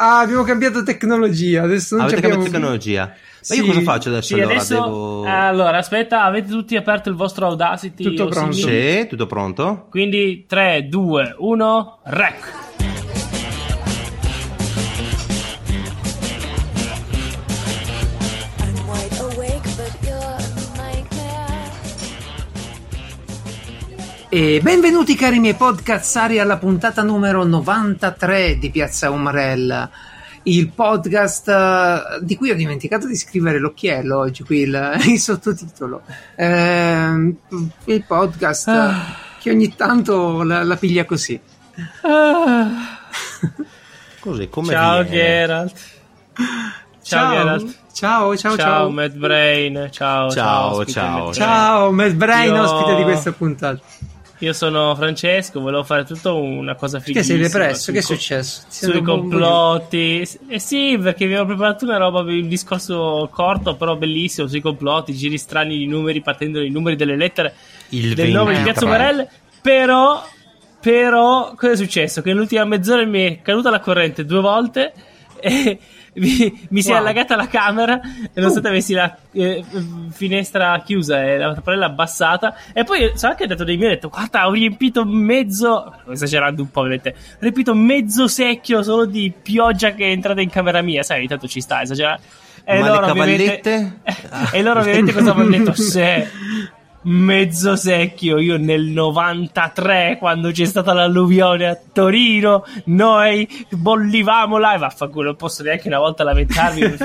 Ah, abbiamo cambiato tecnologia. Adesso non Avete abbiamo cambiato tecnologia. Ma Sì. io cosa faccio adesso? Sì, allora adesso, devo. allora, aspetta, avete tutti aperto il vostro Audacity? Tutto pronto. simili? Sì, tutto pronto? Quindi 3, 2, 1, rec. E benvenuti cari miei podcazzari alla puntata numero 93 di Piazza Umarella, il podcast eh, di cui ho dimenticato di scrivere l'occhiello oggi, qui il, il sottotitolo. Ehm, il podcast eh, che ogni tanto la, la piglia così. Così, come Ciao viene? Geralt. Ciao, Geralt. ciao, ciao, Ciao, ciao. Matt Brain. Ciao, Ciao, ciao, Matt Ciao, Matt Brain, Io- ospite di questa puntata. Io sono Francesco, volevo fare tutta una cosa Che fighissima. sei depresso? Che è successo? Ti Sui complotti. Eh sì, perché vi avevo preparato una roba, un discorso corto, però bellissimo sui complotti, giri strani di numeri partendo dai numeri delle lettere Il del nome di 23. Piazza Umarelle. Però, però, cosa è successo? Che nell'ultima mezz'ora mi è caduta la corrente due volte e mi, mi si è allagata la camera e nonostante avessi la eh, finestra chiusa e la tapparella abbassata. E poi so anche detto dei miei ho detto guarda ho riempito mezzo esagerando un po' vedete ho riempito mezzo secchio solo di pioggia che è entrata in camera mia. Sai ogni tanto ci sta esagerando e Ma le loro ovviamente cavallette? e loro ovviamente cosa mi hanno detto? Se mezzo secchio io nel 93 quando c'è stata l'alluvione a Torino noi bollivamo là e vaffanculo non posso neanche una volta lamentarmi.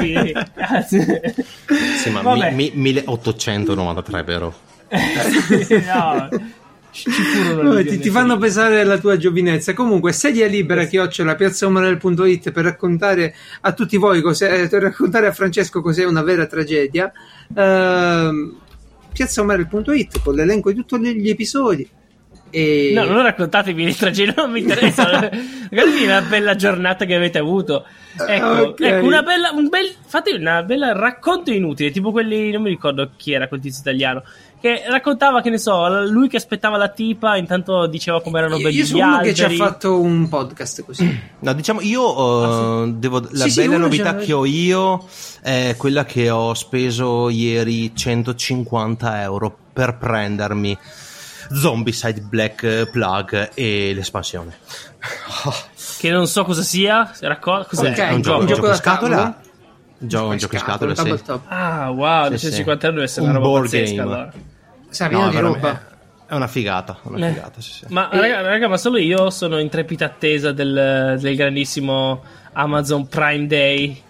Sì, ma Vabbè. mi- mi- 1893 però. no, ci furono ti, ti fanno pesare la tua giovinezza. Comunque, sedia libera chiocciola piazzaumarel.it per raccontare a tutti voi cos'è, per raccontare a Francesco cos'è una vera tragedia. Ehm, piazzaumarel.it con l'elenco di tutti gli episodi. E... No, non raccontatevi le tragedie, non mi interessa. Raccontatemi una bella giornata che avete avuto. Ecco, Ok. ecco una bella, un bel, fate una bella racconto inutile, tipo quelli, non mi ricordo chi era quel tizio italiano, che raccontava, che ne so, lui che aspettava la tipa, intanto diceva come erano belli Io gli sono uno che ci ha alberi. fatto un podcast così. No, diciamo, io eh, devo, la Sì, sì, bella uno novità che ho io è quella che ho speso ieri 150 euro per prendermi Zombicide Black Plug e l'espansione. Che non so cosa sia, racco- cos'è? Ok, è un un gioco, un gioco da in scatola. tavolo? Un gioco, un gioco in scatola, sì. Ah, wow, Sì, 250 euro deve essere Un una roba board pazzesca game. allora. Sa, pieno di roba. È una figata, una Eh. figata, sì, sì. Ma E- raga, raga, ma solo io sono in trepida attesa del, del grandissimo Amazon Prime Day.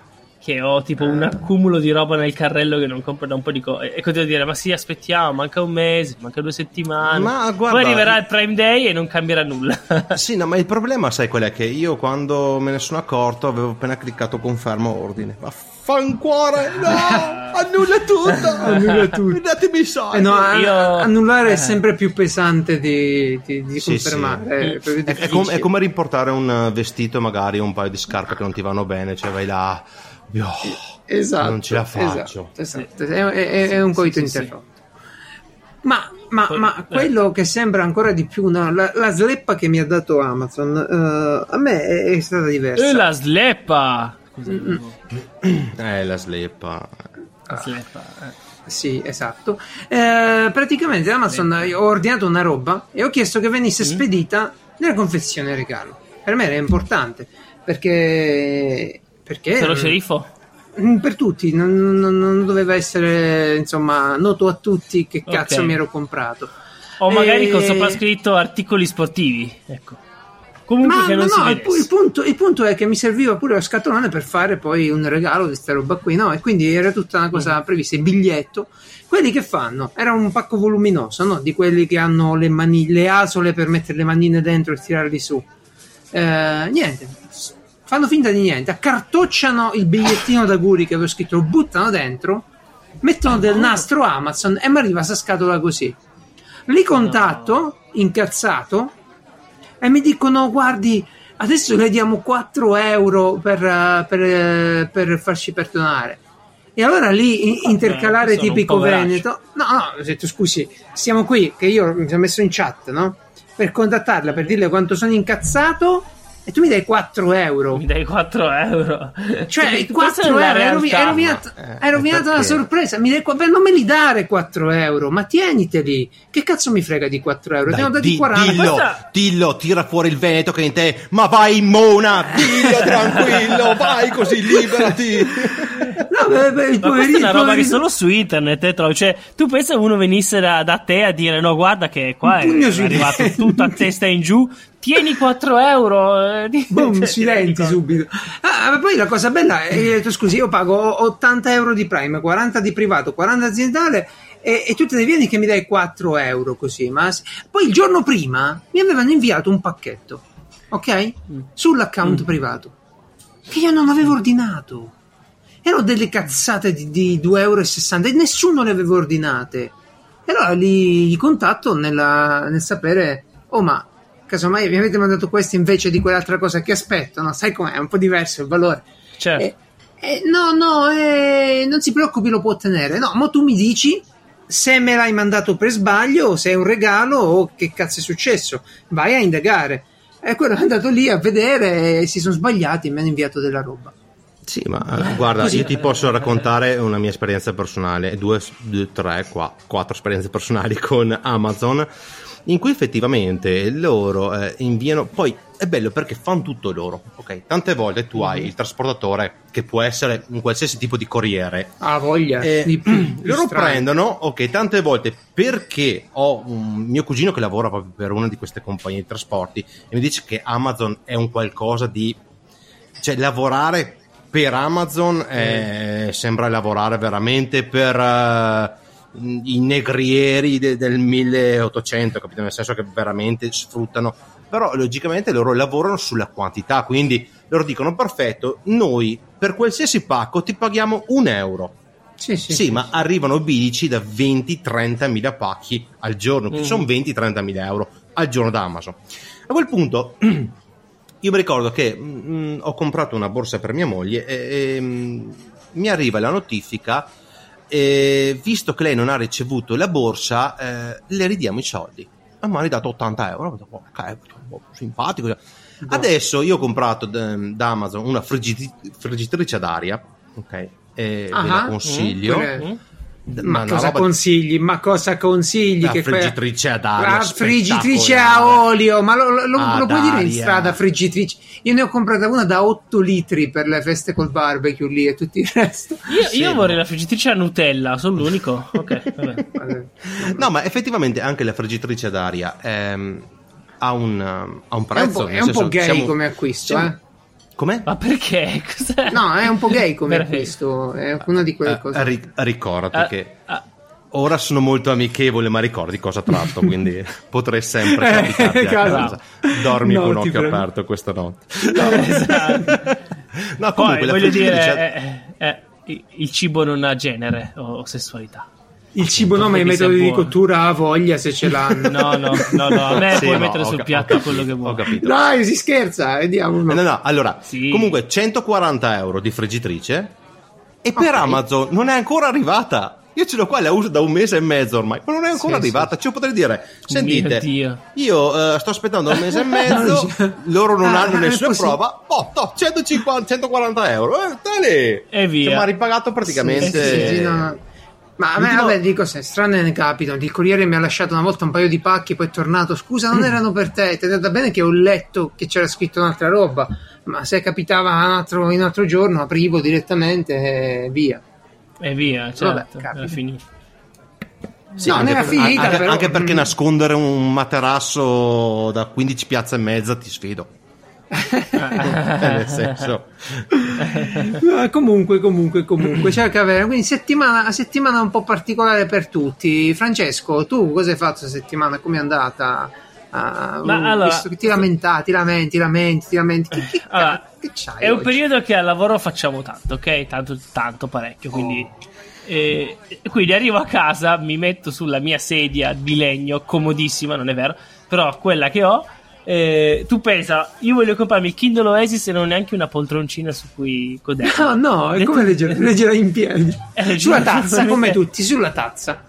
Che ho tipo un accumulo di roba nel carrello che non compro da un po' di cose. E continuo a dire: Ma sì, aspettiamo, manca un mese, manca due settimane. Ma guarda- Poi arriverà il Prime Day e non cambierà nulla. Sì, no, ma il problema, sai qual è? Che io quando me ne sono accorto avevo appena cliccato conferma ordine. Vaffancuore, no! Annulla tutto! Annulla tutto. Datemi i soldi! Eh no, Io- annullare eh. è sempre più pesante di, di- di Sì, confermare. sì. È, proprio È, è com- è come riportare un eh, vestito, magari un paio di scarpe che non ti vanno bene, cioè vai là. Oh, Esatto, Non ce la faccio. Esatto, esatto. È, è- è un coito sì, sì. interrotto. Ma, ma- Poi- ma eh. quello che sembra ancora di più, no, la, la sleppa che mi ha dato Amazon, eh, a me è, è stata diversa. E la sleppa! Scusa, Eh, la sleppa. la sleppa. eh. Sì, esatto. Eh, praticamente Amazon io ho ordinato una roba e ho chiesto che Mm. venisse spedita nella confezione regalo. Per me era importante perché. Perché lo sceriffo? Mm, Per tutti, non, non- non doveva essere insomma noto a tutti che cazzo Ok. mi ero comprato. O magari Eh, con sopra scritto articoli sportivi. Ecco. Comunque Ma che no, non si no, il, vedesse. pu- il punto, il punto è che mi serviva pure lo scatolone per fare poi un regalo di sta roba qui, no? E quindi era tutta una cosa Mm. prevista, il biglietto. Quelli che fanno? Era un pacco voluminoso, no? Di quelli che hanno le, mani- le asole per mettere le manine dentro e tirarli su. Eh, niente, fanno finta di niente, accartocciano il bigliettino d'auguri che avevo scritto, lo buttano dentro, mettono del nastro Amazon e mi arriva sta scatola così. Li contatto, incazzato, e mi dicono: Guardi, adesso le diamo 4 euro per, eh, per, eh, per farci perdonare. E allora lì in- intercalare tipico. Veneto. No, no, ho detto scusi, siamo qui, che io mi sono messo in chat, no? Per contattarla, per dirle quanto sono incazzato e tu mi dai 4 euro. Mi dai 4 euro. Cioè, Questa 4 è la euro, hai rovinato, hai eh, rovinato la sorpresa. Mi dai beh, non me li dare 4 euro, ma tieniteli. Che cazzo mi frega di 4 euro? Ti Dai, hanno dati di- 40. dillo, Questa- dillo, tira fuori il Veneto che in te, ma vai Mona, dillo tranquillo, vai così, liberati. No, beh, beh, i Ma questa è una roba che poverini- solo su internet eh, trovi. Cioè, tu pensa uno venisse da, da te a dire: No, guarda, che qua è, è arrivato denti." tutto a testa in giù. Tieni 4 euro. eh, Boom, cioè, silenti subito. Ah, ma poi la cosa bella è che tu, scusi, io pago 80 euro di Prime, 40 di privato, 40 aziendale e, e tu te ne vieni che mi dai 4 euro così. Ma poi il giorno prima mi avevano inviato un pacchetto, ok? Sull'account privato che io non avevo ordinato. Erano delle cazzate di, di 2,60 euro e nessuno le aveva ordinate. E allora li, li contatto nella- nel sapere, oh ma casomai mi avete mandato questo invece di quell'altra cosa che aspetto, no? Sai com'è? È un po' diverso il valore. Certo. Eh, eh, no, no, eh, non si preoccupi, lo può ottenere. No, ma tu mi dici se me l'hai mandato per sbaglio, se è un regalo o che cazzo è successo. Vai a indagare. E quello è andato lì a vedere e si sono sbagliati e mi hanno inviato della roba. Sì, ma eh, guarda, così- io ti posso raccontare una mia esperienza personale, due, due, tre, qua, quattro esperienze personali con Amazon, in cui effettivamente loro eh, inviano, poi è bello perché fanno tutto loro, ok? Tante volte tu hai il trasportatore che può essere un qualsiasi tipo di corriere, Ah, voglia. eh, di- di loro strano. prendono, ok, tante volte perché ho un mio cugino che lavora proprio per una di queste compagnie di trasporti e mi dice che Amazon è un qualcosa di... cioè lavorare per Amazon eh, sembra lavorare veramente per eh, i negrieri de- del 1800, capito? Nel senso che veramente sfruttano, però logicamente loro lavorano sulla quantità, quindi loro dicono perfetto, noi per qualsiasi pacco ti paghiamo un euro. Sì, sì. Sì, ma arrivano bilici da 20-30 mila pacchi al giorno, che Mm. sono 20-30 mila euro al giorno da Amazon. A quel punto, io mi ricordo che mm, ho comprato una borsa per mia moglie e, e, mm, mi arriva la notifica, e, visto che lei non ha ricevuto la borsa, eh, le ridiamo i soldi. E mi ha ridato 80 euro. Ho detto, "Oh, ok, boh, simpatico. Adesso io ho comprato da, da Amazon una friggi- friggitrice ad aria, ok? E ve la consiglio. quelle- Ma cosa roba- consigli? Ma cosa consigli? La che friggitrice ad aria. La friggitrice a olio, ma lo, lo- lo- Ad lo puoi dire in strada friggitrice? Io ne ho comprata una da 8 litri per le feste col barbecue lì e tutto il resto. Io, Sì, io vorrei la friggitrice a Nutella, sono l'unico. Ok, vabbè. No, ma effettivamente anche la friggitrice ad aria ehm, ha, un, um, ha un È un prezzo. po', è un po' senso, gay siamo- come acquisto, siamo- eh? Com'è? Ma perché? Cos'è? No, è un po' gay come acquisto. È una di quelle Eh, cose. ri- ricordati Ah, che ah, ora sono molto amichevole, ma ricordi cosa tratto, quindi potrei sempre capitarti a cavolo. casa. Dormi con No, ti occhio prego. aperto questa notte. esatto. No, Poi comunque la voglio dire, eh, eh, eh, il cibo non ha genere o, o sessualità. Il cibo no, ma i metodi di cottura ha voglia se ce l'hanno. No, no, no, no, a me Sì, puoi no, mettere sul ca- piatto quello che vuoi. Dai, si scherza, vediamo. No, no, allora, Sì. comunque 140 euro di friggitrice e per Ok. Amazon non è ancora arrivata. Io ce l'ho qua, la uso da un mese e mezzo ormai, ma non è ancora Sì, arrivata. Cioè, potrei dire, sentite, Dio. io eh, sto aspettando un mese e mezzo, No, loro non ah, hanno nessuna prova. Oh, no, 150, 140 euro, eh. E via. Cioè, mi ha ripagato praticamente. Sì, sì, sì, no. Ma a me, L'ultimo- vabbè, dico, se strane ne capitano. Il corriere mi ha lasciato una volta un paio di pacchi, poi è tornato. Scusa, non erano per te. Ti è andata bene che ho letto che c'era scritto un'altra roba. Ma se capitava un altro, in un altro giorno, aprivo direttamente e via. E via, certo. Vabbè, era finito. Sì, No, non era per- finita, anche- però- anche perché mm. nascondere un materasso da 15 piazze e mezza ti sfido. Nel senso, Eh, comunque, comunque, comunque, c'è che avere. Quindi, settimana, settimana un po' particolare per tutti. Francesco, tu cosa hai fatto questa settimana? Come è andata? Ah, Ma allora- visto che ti lamentavi, ti lamenti, ti lamenti, ti lamenti. Che, che, Allora, che c'hai? È un oggi? periodo che al lavoro facciamo tanto, ok? Tanto, tanto parecchio. Quindi, eh, quindi arrivo a casa, mi metto sulla mia sedia di legno, comodissima, non è vero, però quella che ho. Eh, tu pensa, io voglio comprarmi il Kindle Oasis e non ho neanche una poltroncina su cui godere. No, no, è come leggere, leggere in piedi. Eh, sulla tazza, come tutti, sulla tazza.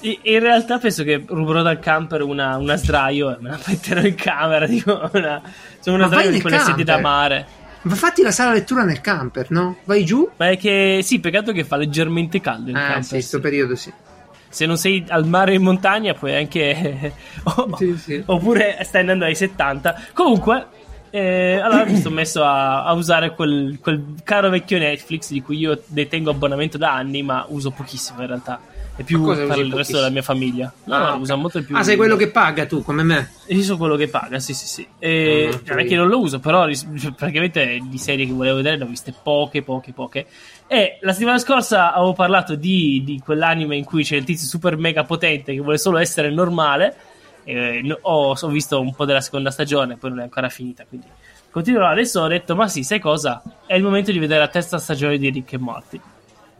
I- In realtà penso che ruberò dal camper una, una sdraio e me la metterò in camera. Tipo una, cioè una Ma sdraio di nel quelle sedi da camper. mare. Ma fatti la sala lettura nel camper, no? Vai giù? Ma è che sì, peccato che fa leggermente caldo in Eh, camper. sì, sto sì. periodo sì. Se non sei al mare o in montagna, puoi anche. o- Sì, sì. Oppure stai andando ai 70. Comunque, eh, allora mi sono messo a, a usare quel, quel caro vecchio Netflix di cui io detengo abbonamento da anni, ma uso pochissimo in realtà. È più per il resto pochissimo? della mia famiglia. No, no, Ah, ok. usa molto di più. Ah, sei quello che paga tu, come me. Io sono quello che paga, sì, sì, sì. E Ah, non è che non lo uso, però praticamente di serie che volevo vedere ne ho viste poche, poche, poche. E la settimana scorsa avevo parlato di, di quell'anime in cui c'è il tizio super mega potente che vuole solo essere normale. E no- ho, ho visto un po' della seconda stagione, poi non è ancora finita, quindi continuerò. Adesso ho detto, ma sì, sai cosa? È il momento di vedere la terza stagione di Rick e Morty.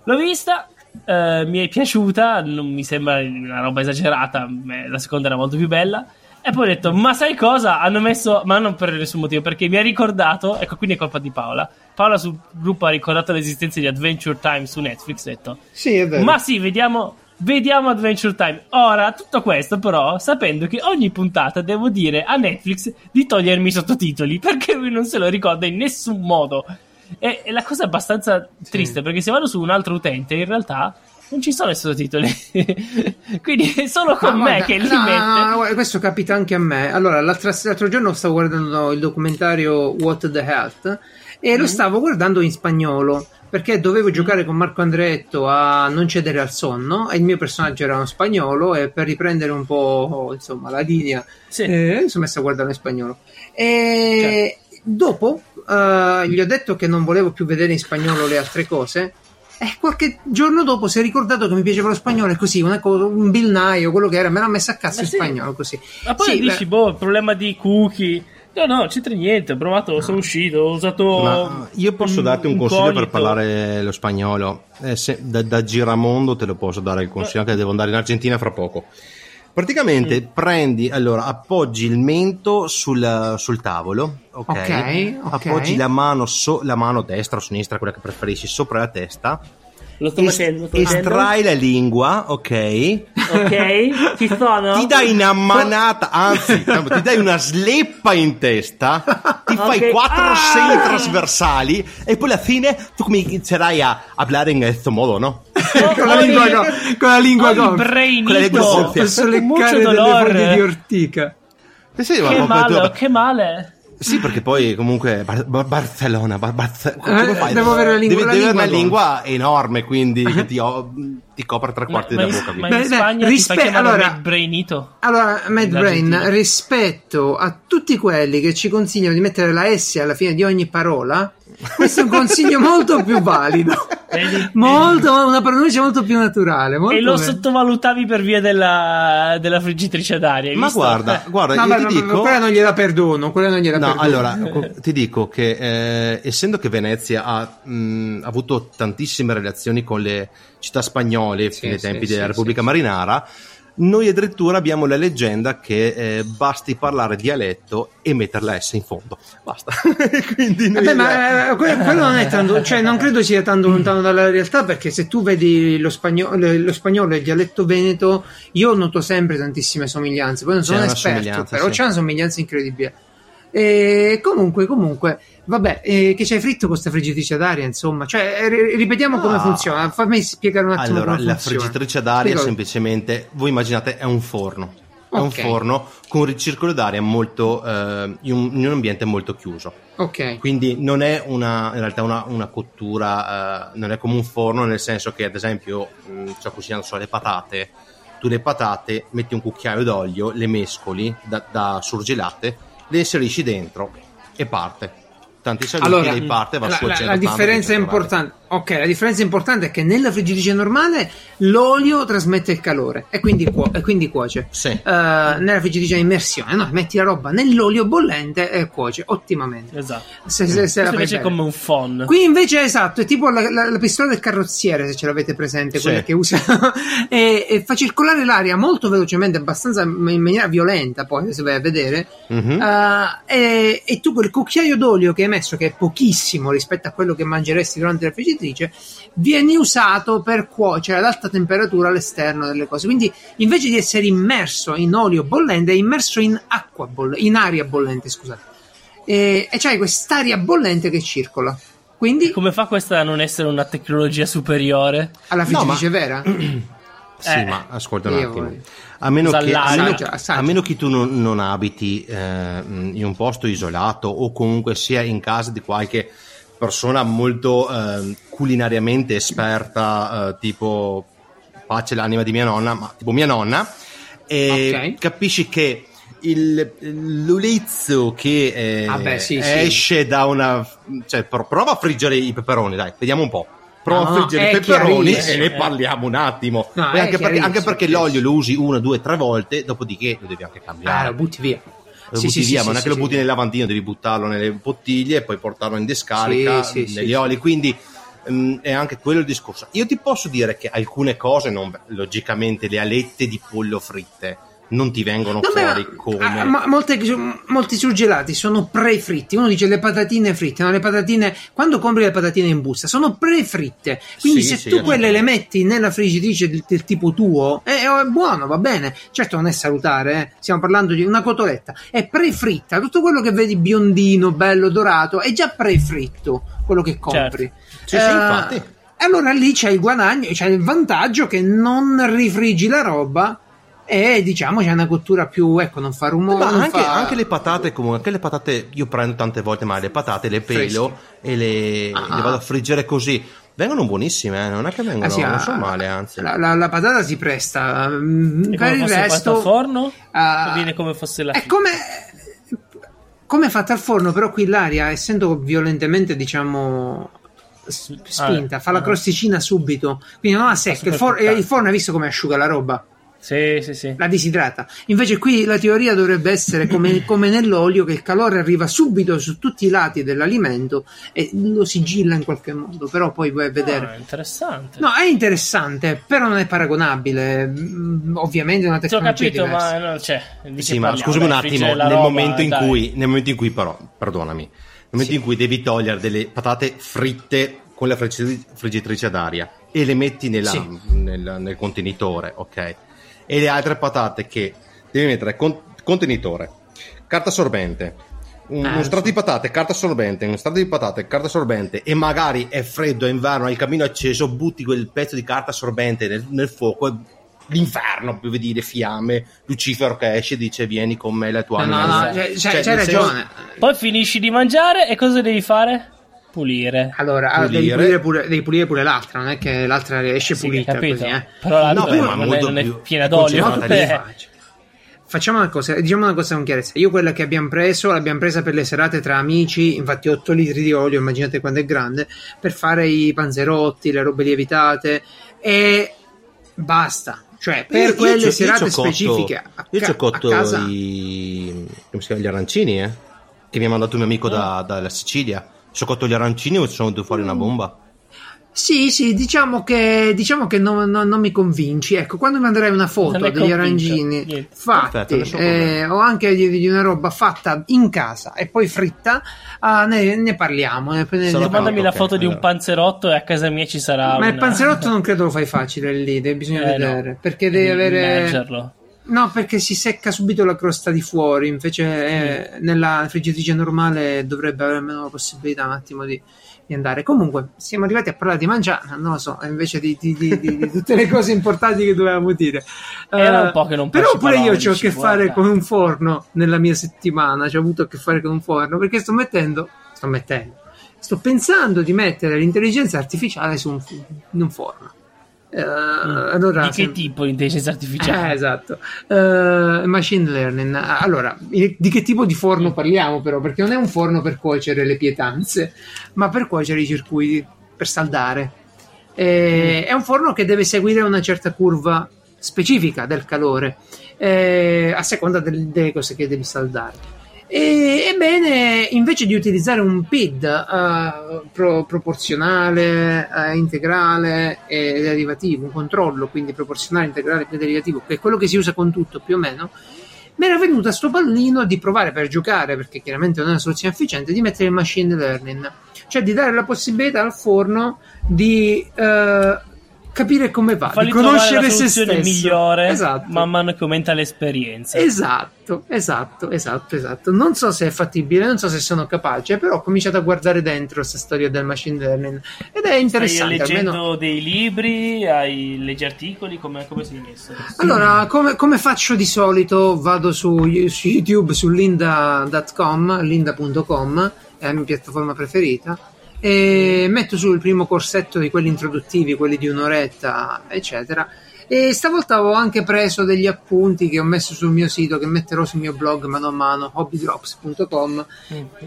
L'ho vista, eh, mi è piaciuta, non mi sembra una roba esagerata, la seconda era molto più bella. E poi ho detto, ma sai cosa? Hanno messo, ma non per nessun motivo, perché mi ha ricordato, ecco, quindi è colpa di Paola. Paola sul gruppo ha ricordato l'esistenza di Adventure Time su Netflix, ha detto, Sì, è vero. ma sì, vediamo, vediamo Adventure Time. Ora, tutto questo però, sapendo che ogni puntata devo dire a Netflix di togliermi i sottotitoli, perché lui non se lo ricorda in nessun modo. E, e la cosa è abbastanza triste, perché se vado su un altro utente, in realtà non ci sono i sottotitoli. Quindi è solo con Ma me guarda, che li no, mette. guarda, questo capita anche a me. Allora, l'altra- l'altro giorno stavo guardando il documentario What the Health e Mm. lo stavo guardando in spagnolo perché dovevo giocare con Marco Andretto a non cedere al sonno e il mio personaggio era uno spagnolo e per riprendere un po' insomma la linea Sì. eh, mi sono messo a guardare in spagnolo e dopo eh, gli ho detto che non volevo più vedere in spagnolo le altre cose e qualche giorno dopo si è ricordato che mi piaceva lo spagnolo e così una cosa, un bilnaio quello che era me l'ha messo a cazzo Ma in sì. spagnolo così Ma poi Sì, dici, beh, boh, problema di cookie. No, no, c'entra niente. Ho provato, sono uscito, ho usato. Ma io posso un- darti un un consiglio per cognito. parlare lo spagnolo. Eh, se- da, da giramondo te lo posso dare il consiglio, anche devo andare in Argentina fra poco. Praticamente Mm. prendi, allora appoggi il mento sul, sul tavolo, ok? Ok, ok. Appoggi la mano, so- la mano destra o sinistra, quella che preferisci, sopra la testa. Lo sto est- facendo, lo sto facendo. estrai la lingua, ok? Ok, ci sono. Ti dai una manata, anzi, ti dai una sleppa in testa, ti fai Ok. quattro Ah! segni trasversali e poi alla fine tu comincerai a parlare in questo modo, no? con la lingua no, con la lingua gonfia. brainito. Quella lingua gonfia. posso Mucho leccare delle foglie di ortica Eh sì, ma- Che ma- male, ma- che male. Sì, perché poi comunque Bar- Bar- Barcellona, Bar- Barce- come Eh, fai? devo avere la lingua- devi, la devi lingua una lingua enorme, quindi che ti, ho- ti copre tre quarti ma, della in, bocca. ma in Beh, beh, Spagna rispe- ti fa chiamare allora- Mad Brainito. Allora, Mad Brain, L'Argentina. rispetto a tutti quelli che ci consigliano di mettere la S alla fine di ogni parola, questo è un consiglio molto più valido. Vedi? Molto, una pronuncia molto più naturale. Molto E lo bene. sottovalutavi per via della, della friggitrice d'aria. Ma visto? guarda, Eh. guarda, No, io ma- ti ma- dico... quella non gliela perdono, quella non gliela No, perdono. allora co- ti dico che eh, essendo che Venezia ha mh, avuto tantissime relazioni con le città spagnole Sì, nei sì, tempi sì, della sì, Repubblica sì. Marinara, noi addirittura abbiamo la leggenda che eh, basti parlare dialetto e mettere la S in fondo. Basta. Quindi noi- Vabbè, ma eh, que- quello non è tanto, cioè non credo sia tanto lontano dalla realtà perché se tu vedi lo spagnolo, lo spagnolo e il dialetto veneto, io noto sempre tantissime somiglianze. Poi non sono esperto, però sì. c'è una somiglianza incredibile. E comunque, comunque, vabbè, eh, che c'hai fritto con questa friggitrice d'aria, insomma, cioè, ri- ripetiamo come Ah. funziona. Fammi spiegare un attimo Allora, come la funziona. friggitrice d'aria Spiegalo. semplicemente, voi immaginate, è un forno. È un forno con un ricircolo d'aria molto, eh, in, un, in un ambiente molto chiuso. Ok. Quindi non è una, in realtà una, una cottura, eh, non è come un forno, nel senso che, ad esempio, mh, sto cucinando solo le patate. Tu le patate metti un cucchiaio d'olio, le mescoli da, da surgelate, le inserisci dentro e parte. Tanti saluti, Allora, lei parte, va la, su la- la 180, differenza 190. importante, ok, la differenza importante è che nella friggitrice normale l'olio trasmette il calore e quindi, cuo- e quindi cuoce. Sì. Eh, nella friggitrice a immersione, no, metti la roba nell'olio bollente e cuoce ottimamente. Esatto. Se, se- se invece è bene. come un phon. Qui invece esatto, è tipo la, la- la pistola del carrozziere, se ce l'avete presente, Sì. quella che usa e, e fa circolare l'aria molto velocemente, abbastanza in maniera violenta, poi se vai a vedere. Mhm. Uh, e, e tu quel cucchiaio d'olio che hai messo, che è pochissimo rispetto a quello che mangeresti durante la friggitrice, friggitrice, viene usato per cuocere ad alta temperatura all'esterno delle cose. Quindi invece di essere immerso in olio bollente, è immerso in acqua bollente, in aria bollente, scusate. E, e c'hai quest'aria bollente che circola. Quindi Come fa questa a non essere una tecnologia superiore? alla No, ma- friggitrice vera? Sì, Eh, ma ascolta un attimo. voglio. A meno, che, a, meno, a meno che tu non, non abiti eh, in un posto isolato o comunque sia in casa di qualche persona molto eh, culinariamente esperta, eh, tipo pace l'anima di mia nonna, ma tipo mia nonna, e Ok. capisci che il, l'ulizzo che eh, Ah, beh, sì, sì. esce da una... cioè pro- prova a friggere i peperoni, dai, vediamo un po'. Prova No, a friggere è i peperoni e ne parliamo un attimo. No, anche, perché, anche perché l'olio lo usi una, due, tre volte, dopodiché lo devi anche Ah, cambiare. lo butti via. Lo Sì, butti sì, via, sì, ma non è che lo butti nel lavandino, devi buttarlo nelle bottiglie e poi portarlo in sì, negli oli. Quindi mm, è anche quello il discorso. Io ti posso dire che alcune cose, non- logicamente, le alette di pollo fritte non ti vengono No, beh, fuori ma- come. ah, ma molte- molti surgelati sono pre-fritti. Uno dice le patatine fritte, no, le patatine quando compri le patatine in busta sono pre-fritte. Quindi Sì, se sì, tu quelle le metti nella friggitrice del, del tipo tuo, è, è buono, va bene. Certo non è salutare, eh. stiamo parlando di una cotoletta. È pre-fritta, tutto quello che vedi biondino, bello, dorato, è già pre-fritto quello che compri. Sì, sì, infatti. Allora lì c'è il guadagno, c'è il vantaggio che non rifriggi la roba e diciamo c'è una cottura più, ecco, non fa rumore. Ma anche, fa- anche le patate, comunque, anche le patate, io prendo tante volte, ma le patate le pelo e le, Ah. le vado a friggere così. Vengono buonissime, eh, non è che vengono, Ah, sì, non ah, sono male, anzi. La, la- la patata si presta. mm, E per come il resto. forno? ah, O viene come fosse la È come. Come è fatta al forno, però qui l'aria, essendo violentemente, diciamo. Spinta, Ah, fa la ah. crosticina subito, quindi non la secca. Il, for- il forno hai visto come asciuga la roba? Sì, sì, sì. la disidrata. Invece qui la teoria dovrebbe essere come, come nell'olio che il calore arriva subito su tutti i lati dell'alimento e lo sigilla in qualche modo, però poi vai a Ah, vedere. interessante. No, è interessante, però non è paragonabile. Mm, Ovviamente è una Ti ho tecnologia capito, diversa. ma non c'è. di Sì, ma scusami un attimo, nel roba, momento, cui, nel momento in cui però, perdonami, nel momento in cui devi togliere delle patate fritte con la friggi- friggitrice ad aria e le metti nella- Sì. nel, nel contenitore, ok? E le altre patate che devi mettere con- contenitore, carta assorbente, un, Eh, uno strato di patate, carta assorbente, uno strato di patate, carta assorbente e magari è freddo, è inverno, hai il camino acceso, butti quel pezzo di carta assorbente nel, nel fuoco e l'inferno, più vedi le fiamme, Lucifero che esce e dice vieni con me la tua No, no, anima. no, c'è, c'è- Cioè, c'hai nel senso- ragione. Poi finisci di mangiare e cosa devi fare? Pulire. Allora, ah, devi, Pulire. pulire pure, devi pulire pure l'altra, non è che l'altra esce Sì, pulita capito. così, eh. Però la No, non, è, molto non è più piena d'olio. Eh. Facciamo una cosa, diciamo una cosa con chiarezza. Io quella che abbiamo preso, l'abbiamo presa per le serate tra amici, infatti 8 litri di olio, immaginate quanto è grande, per fare i panzerotti, le robe lievitate e basta. Cioè, per Io- quelle io io serate cotto- specifiche a, Io ca- ci ho cotto casa. i, come si chiama, gli arancini, eh? Che mi ha mandato un mio amico da- dalla Sicilia. Ci ho cotto gli arancini e sono venuto fuori una bomba. Sì, sì, diciamo che, diciamo che non, non- non mi convinci. Ecco, quando mi manderai una foto degli convinto, arancini niente. fatti, Perfetto, eh, o anche di, di una roba fatta in casa e poi fritta, ah, ne, ne parliamo. Ne, ne- Mandami la foto di un allora. panzerotto e a casa mia ci sarà Ma il una- panzerotto non credo lo fai facile lì, devi, bisogna Eh, no. vedere. Perché devi avere. immergerlo. No, perché si secca subito la crosta di fuori. Invece, eh, nella friggitrice normale dovrebbe avere almeno la possibilità un attimo di, di andare. Comunque, siamo arrivati a parlare di mangiare, non lo so, invece di, di- di- di- di tutte le cose importanti che dovevamo dire. Era Eh, un po' che non Però pure io ho a che fare guarda. con un forno nella mia settimana. Ci ho avuto a che fare con un forno perché sto mettendo. Sto mettendo. Sto pensando di mettere l'intelligenza artificiale su un, in un forno. Eh, allora, Mm. Di che se- tipo di intelligenza eh, artificiale? esatto. Eh, machine learning. Allora, di che tipo di forno parliamo però? Perché non è un forno per cuocere le pietanze, ma per cuocere i circuiti, per saldare. Eh, È un forno che deve seguire una certa curva specifica del calore, eh, a seconda del- delle cose che devi saldare. E, ebbene, invece di utilizzare un PID eh, pro- proporzionale, eh, integrale e derivativo, un controllo quindi proporzionale, integrale e derivativo, che è quello che si usa con tutto più o meno, mi era venuta sto pallino di provare per giocare, perché chiaramente non è una soluzione efficiente, di mettere il machine learning, cioè di dare la possibilità al forno di eh, capire come va, Fargli di conoscere la se stesso. migliore Esatto. man mano che aumenta l'esperienza. Esatto, esatto, esatto, esatto. Non so se è fattibile, non so se sono capace, però ho cominciato a guardare dentro questa storia del machine learning ed è Stai interessante. leggendo almeno- dei libri, hai leggi articoli, come, come sei messo? Allora, come, come faccio di solito, vado su, su YouTube, su linda.com, linda.com, è la mia piattaforma preferita, e metto su il primo corsetto di quelli introduttivi, quelli di un'oretta, eccetera. E stavolta ho anche preso degli appunti che ho messo sul mio sito, che metterò sul mio blog mano a mano, hobbydrops.com.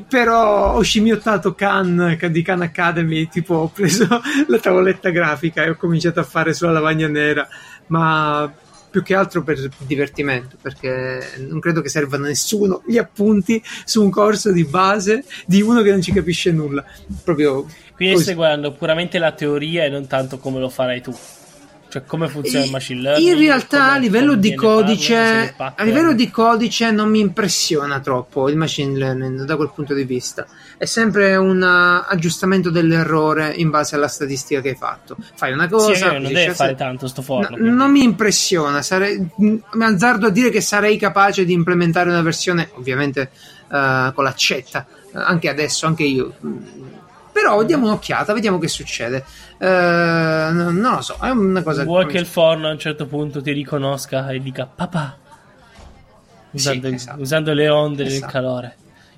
Però ho scimmiottato Khan di Khan Academy, tipo ho preso la tavoletta grafica e ho cominciato a fare sulla lavagna nera, ma più che altro per divertimento, perché non credo che servano a nessuno gli appunti su un corso di base di uno che non ci capisce nulla. Proprio Quindi così. stai guardando puramente la teoria e non tanto come lo farai tu. Cioè come funziona il machine learning. In realtà a livello codice, pattern- a livello di codice non mi impressiona troppo il machine learning da quel punto di vista. È sempre un uh, aggiustamento dell'errore in base alla statistica che hai fatto. Fai una cosa, Sì, non deve fare tanto sto forno. No, non mi impressiona, sarei, mi azzardo a dire che sarei capace di implementare una versione, ovviamente eh, con l'accetta, eh, anche adesso, anche io. Però diamo un'occhiata, vediamo che succede. Eh, non lo so, è una cosa Vuoi che il forno a un certo punto ti riconosca e dica papà? Usando, Sì, esatto. usando le onde del Esatto. calore,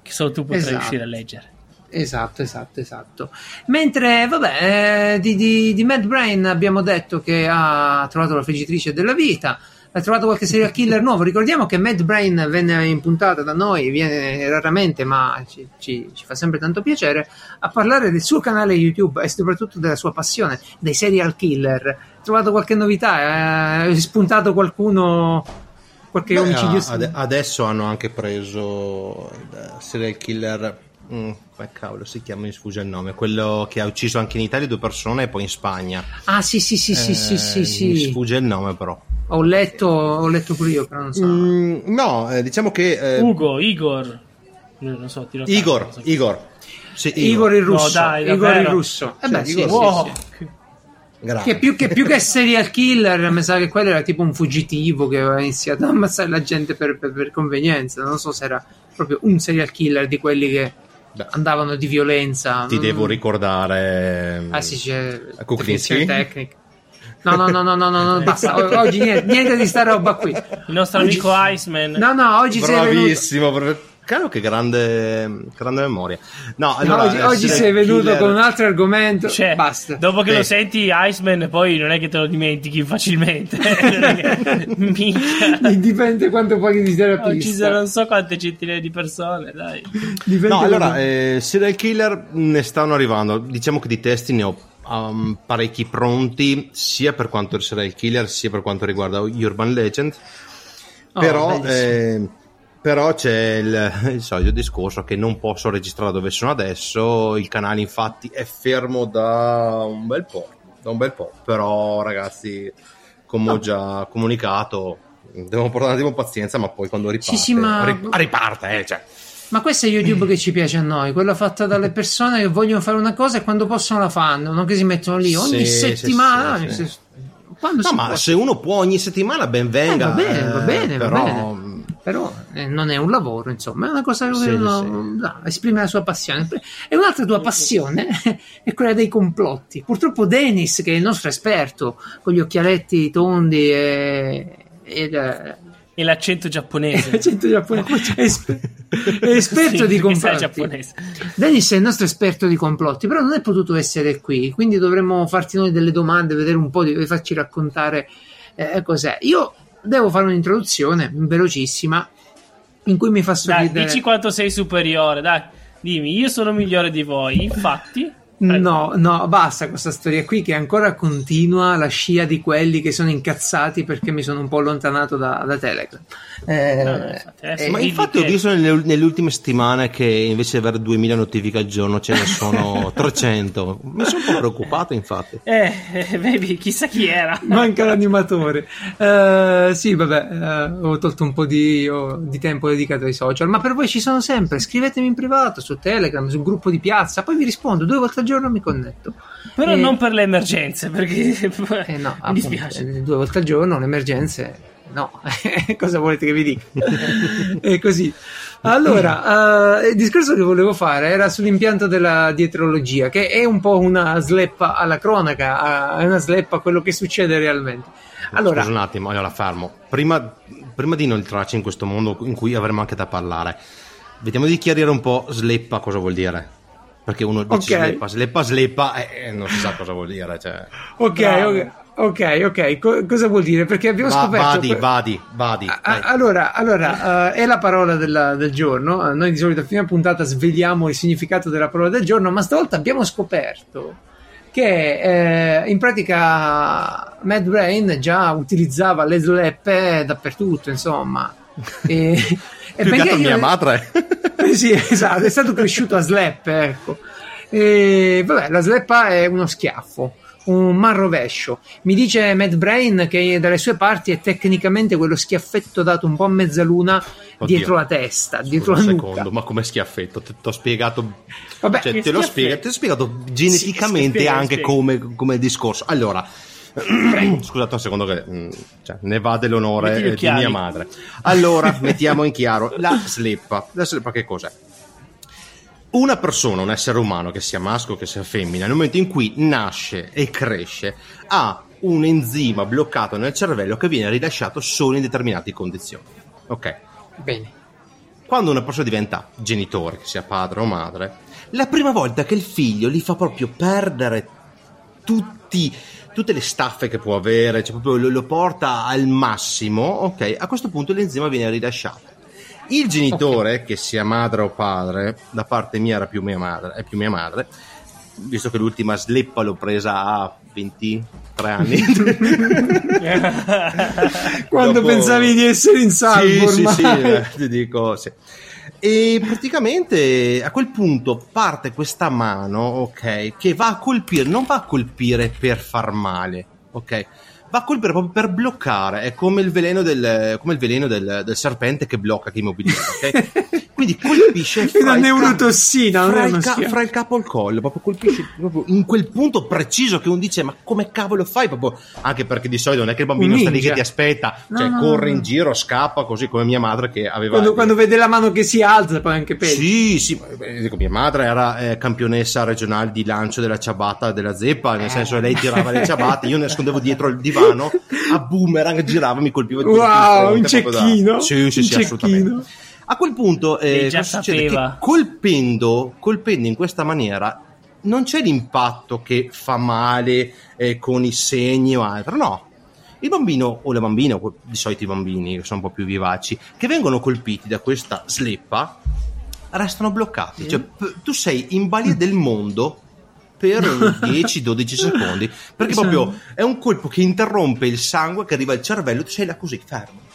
che solo tu potrai Esatto. riuscire a leggere. Esatto, esatto, esatto. Mentre, vabbè, eh, di, di, di Mad Brain abbiamo detto che ha trovato la friggitrice della vita, ha trovato qualche serial killer nuovo. Ricordiamo che Mad Brain venne in puntata da noi, viene raramente, ma ci, ci- ci fa sempre tanto piacere, a parlare del suo canale YouTube e soprattutto della sua passione, dei serial killer. Ha trovato qualche novità? Eh, È spuntato qualcuno, qualche Beh, omicidio? ade- adesso hanno anche preso il serial killer. mm, come cavolo si chiama? Mi sfugge il nome. Quello che ha ucciso anche in Italia due persone e poi in Spagna. Ah, sì, sì, sì, sì, sì, Eh, sì, Mi sì. sfugge il nome, però. Ho letto, ho letto pure io, però non so. Mm, no, eh, diciamo che. eh, Ugo, Igor, non so, tiro tanto, Igor, non so. Igor. Sì, Igor il No, russo. dai, Igor il russo. Eh Sì, beh, sì, Igor- sì, Wow. sì. Grazie. Che più, che più che serial killer, mi sa che quello era tipo un fuggitivo che aveva iniziato a ammazzare la gente per, per- per convenienza. Non so se era proprio un serial killer di quelli che Beh, andavano di violenza. ti Mm. devo ricordare. Ah, sì, c'è A Kuklinski? tecnica. No, no, no, no, no, no, no, basta. Oggi niente, niente di sta roba qui. Il nostro Oggi- amico Iceman. No, no, oggi sei venuto. Caro che grande, grande memoria. No, allora, oggi eh, oggi serial sei venuto killer- con un altro argomento. Cioè, basta. dopo che Sì. lo senti Iceman, poi non è che te lo dimentichi facilmente. Minchia. Dipende quanto paghi di Ho terapista. ucciso non so quante centinaia di persone, dai. Dipende No, allora, quanto- eh, serial killer ne stanno arrivando. Diciamo che di testi ne ho um, parecchi pronti, sia per quanto il serial killer, sia per quanto riguarda Urban Legend. Oh, però, eh, però c'è il, il solito discorso che non posso registrare dove sono adesso. Il canale, infatti, è fermo da un bel po'. Da un bel po'. Però, ragazzi, come ho già comunicato. Devo portare un attimo pazienza, ma poi quando riparte, Sì, sì, ma- rip- riparte, eh, cioè. Ma questo è YouTube che ci piace a noi, quello fatto dalle persone che vogliono fare una cosa e quando possono la fanno, non che si mettono lì ogni Sì, settimana. sì, ogni sì. se- Quando No, ma può. se uno può ogni settimana, ben venga. Eh, va bene, va eh, bene, va però, bene. Però eh, non è un lavoro, insomma, è una cosa che Sì, uno sì. no, esprime la sua passione. E un'altra tua passione è quella dei complotti. Purtroppo Dennis, che è il nostro esperto, con gli occhialetti tondi e, e il- E l'accento giapponese. l'accento giapponese, è, esper- è esperto Sì, di complotti. Dennis è il nostro esperto di complotti, però non è potuto essere qui, quindi dovremmo farti noi delle domande, vedere un po' di farci raccontare eh, cos'è. Io devo fare un'introduzione velocissima in cui mi fa Dai, sorridere. dici quanto sei superiore, dai. Dimmi, io sono migliore di voi. Infatti, No, no, basta questa storia qui che ancora continua la scia di quelli che sono incazzati perché mi sono un po' allontanato da, da Telegram. Eh, No, no, infatti, adesso eh, Ma infatti ho visto nelle, nelle ultime settimane che invece di avere 2000 notifiche al giorno ce ne sono 300. Mi sono un po' preoccupato infatti. Eh, eh, vedi, chissà chi era. Manca l'animatore. Eh, sì, vabbè, eh, ho tolto un po' di, ho- di tempo dedicato ai social, ma per voi ci sono sempre. Scrivetemi in privato su Telegram, sul gruppo di piazza, poi vi rispondo due volte al giorno mi connetto. Però Eh, non per le emergenze, perché eh, no, mi appunto, dispiace. eh, due volte al giorno, le emergenze, no. Cosa volete che vi dica? È così. Allora, eh, il discorso che volevo fare era sull'impianto della dietrologia, che è un po' una sleppa alla cronaca, a- è una sleppa a quello che succede realmente. Allora, Scusa un attimo, allora fermo. Prima, prima di inoltrarci in questo mondo in cui avremo anche da parlare, vediamo di chiarire un po' sleppa cosa vuol dire. Perché uno dice Ok. sleppa, sleppa, sleppa e non si sa cosa vuol dire. Cioè. Ok, Bravo. ok, ok, ok. Co- cosa vuol dire? Perché abbiamo Va- scoperto. vadi, vadi, vadi. A- allora, allora eh, è la parola della- del giorno. Eh, Noi di solito a fine puntata sveliamo il significato della parola del giorno, ma stavolta abbiamo scoperto che eh, in pratica Mad Brain già utilizzava le sleppe dappertutto, insomma. E Più che perché altro io- mia madre. Eh sì, esatto, è stato cresciuto a sleppe, ecco. E, vabbè, la sleppa è uno schiaffo, un manrovescio. Mi dice Mad Brain che dalle sue parti è tecnicamente quello schiaffetto dato un po' a mezzaluna Oddio. dietro la testa, dietro Scusa la un nuca. secondo, ma come schiaffetto? Ti ho spiegato. Vabbè, cioè, te l'ho schiaffetto. spiegato, ti ho spiegato geneticamente spiega, anche spiega. come, come discorso. Allora, scusate un secondo che mm, cioè, ne va dell'onore di mia madre. Allora, mettiamo in chiaro la sleppa. La sleppa che cos'è? Una persona, un essere umano, che sia maschio che sia femmina, nel momento in cui nasce e cresce, ha un enzima bloccato nel cervello che viene rilasciato solo in determinate condizioni. Ok? bene. Quando una persona diventa genitore, che sia padre o madre, la prima volta che il figlio gli fa proprio perdere tutti, tutte le staffe che può avere, cioè proprio lo, lo porta al massimo, ok? A questo punto l'enzima viene rilasciato. Il genitore, che sia madre o padre, da parte mia era più mia madre, è più mia madre, visto che l'ultima sleppa l'ho presa a 23 anni. Quando Dopo- pensavi di essere in salvo sì, ormai. sì, sì, eh, ti dico sì. E praticamente a quel punto parte questa mano, ok, che va a colpire, non va a colpire per far male, ok? Va a colpire proprio per bloccare, è come il veleno del, come il veleno del, del serpente che blocca, che immobilizza, ok? Quindi colpisce È una neurotossina, fra il, ca- fra il capo e il collo, proprio colpisce proprio in quel punto preciso che uno dice ma come cavolo fai? Proprio, anche perché di solito non è che il bambino sta lì che ti aspetta, No, cioè no, corre no, in giro, scappa così come mia madre che aveva... Quando, quando vede la mano che si alza, poi anche peggio. Sì, sì, eh, dico, mia madre era eh, campionessa regionale di lancio della ciabatta della zeppa, nel senso lei tirava le ciabatte, io nascondevo dietro il divano, a boomerang girava, mi colpiva di Wow, un fronte, proprio da- cecchino, Sì, sì, un sì, assolutamente. cecchino. A quel punto eh, già succede? Che colpendo, colpendo in questa maniera non c'è l'impatto che fa male eh, con i segni o altro, no. Il bambino o la bambina, o di solito i bambini che sono un po' più vivaci, che vengono colpiti da questa sleppa, restano bloccati. Cioè, p- tu sei in balia del mondo per 10-12 secondi, perché proprio è un colpo che interrompe il sangue che arriva al cervello, tu sei là così, fermo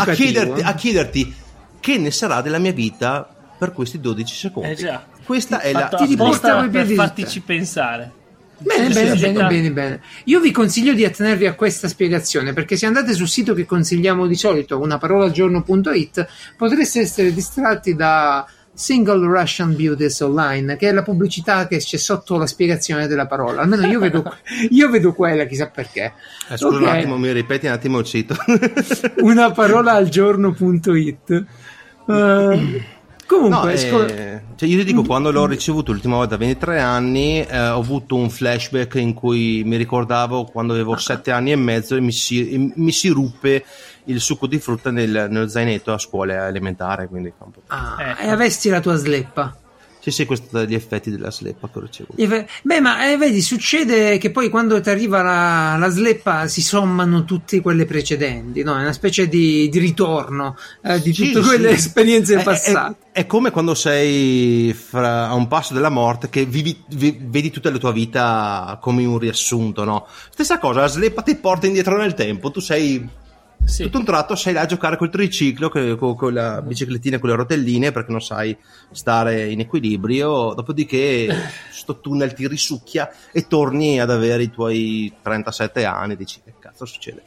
a chiederti, eh. a chiederti che ne sarà della mia vita per questi 12 secondi. Eh già. Questa è la ti i per fartici pensare. Bene, bene, bene, bene, bene. Io vi consiglio di attenervi a questa spiegazione perché se andate sul sito che consigliamo di solito, unaparolagiorno.it, potreste essere distratti da Single Russian Beauties Online, che è la pubblicità che c'è sotto la spiegazione della parola. Almeno io vedo, io vedo quella, chissà perché. Eh, scusa Ok. un attimo, mi ripeti un attimo il sito. Una parola al giorno.it. Eh, comunque, No, sco- eh, cioè io ti dico, quando l'ho ricevuto l'ultima volta a 23 anni, eh, ho avuto un flashback in cui mi ricordavo quando avevo 7 anni e mezzo e mi si, e mi si ruppe il succo di frutta nel, nello zainetto a scuola elementare. Quindi. Ah, Ecco. e avesti la tua sleppa. Sì, Sì, questo dagli effetti della sleppa che ho ricevuto. Beh, ma eh, vedi, succede che poi quando ti arriva la, la sleppa si sommano tutte quelle precedenti, no? È una specie di, di ritorno eh, di Sì, tutte quelle sì. esperienze È- è- passate. È, come quando sei fra- a un passo della morte che vivi- vi- vedi tutta la tua vita come un riassunto, no? Stessa cosa, la sleppa ti porta indietro nel tempo, tu sei Sì. tutto un tratto sei là a giocare col triciclo che- con, con la biciclettina con le rotelline perché non sai stare in equilibrio dopodiché sto tunnel ti risucchia e torni ad avere i tuoi 37 anni dici che cazzo succede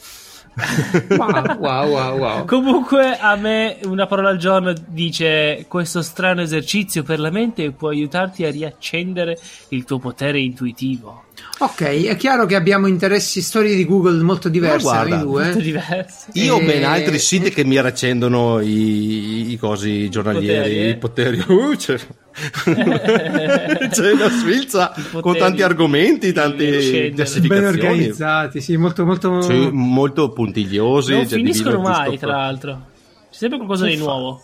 Wow, wow, wow, wow. Comunque a me una parola al giorno dice questo strano esercizio per la mente può aiutarti a riaccendere il tuo potere intuitivo. Ok, è chiaro che abbiamo interessi, storie di Google molto diverse Ma guarda, due. Molto diverso. io ho E- ben altri siti che mi raccendono i, i cosi giornalieri Poteri, eh? i poteri Uh, c'è, c'è una sfilza I con poteri tanti argomenti accendere. Ben organizzati, sì, molto, molto... Sì, molto puntigliosi Non cioè, finiscono mai, tra l'altro. C'è sempre qualcosa di nuovo.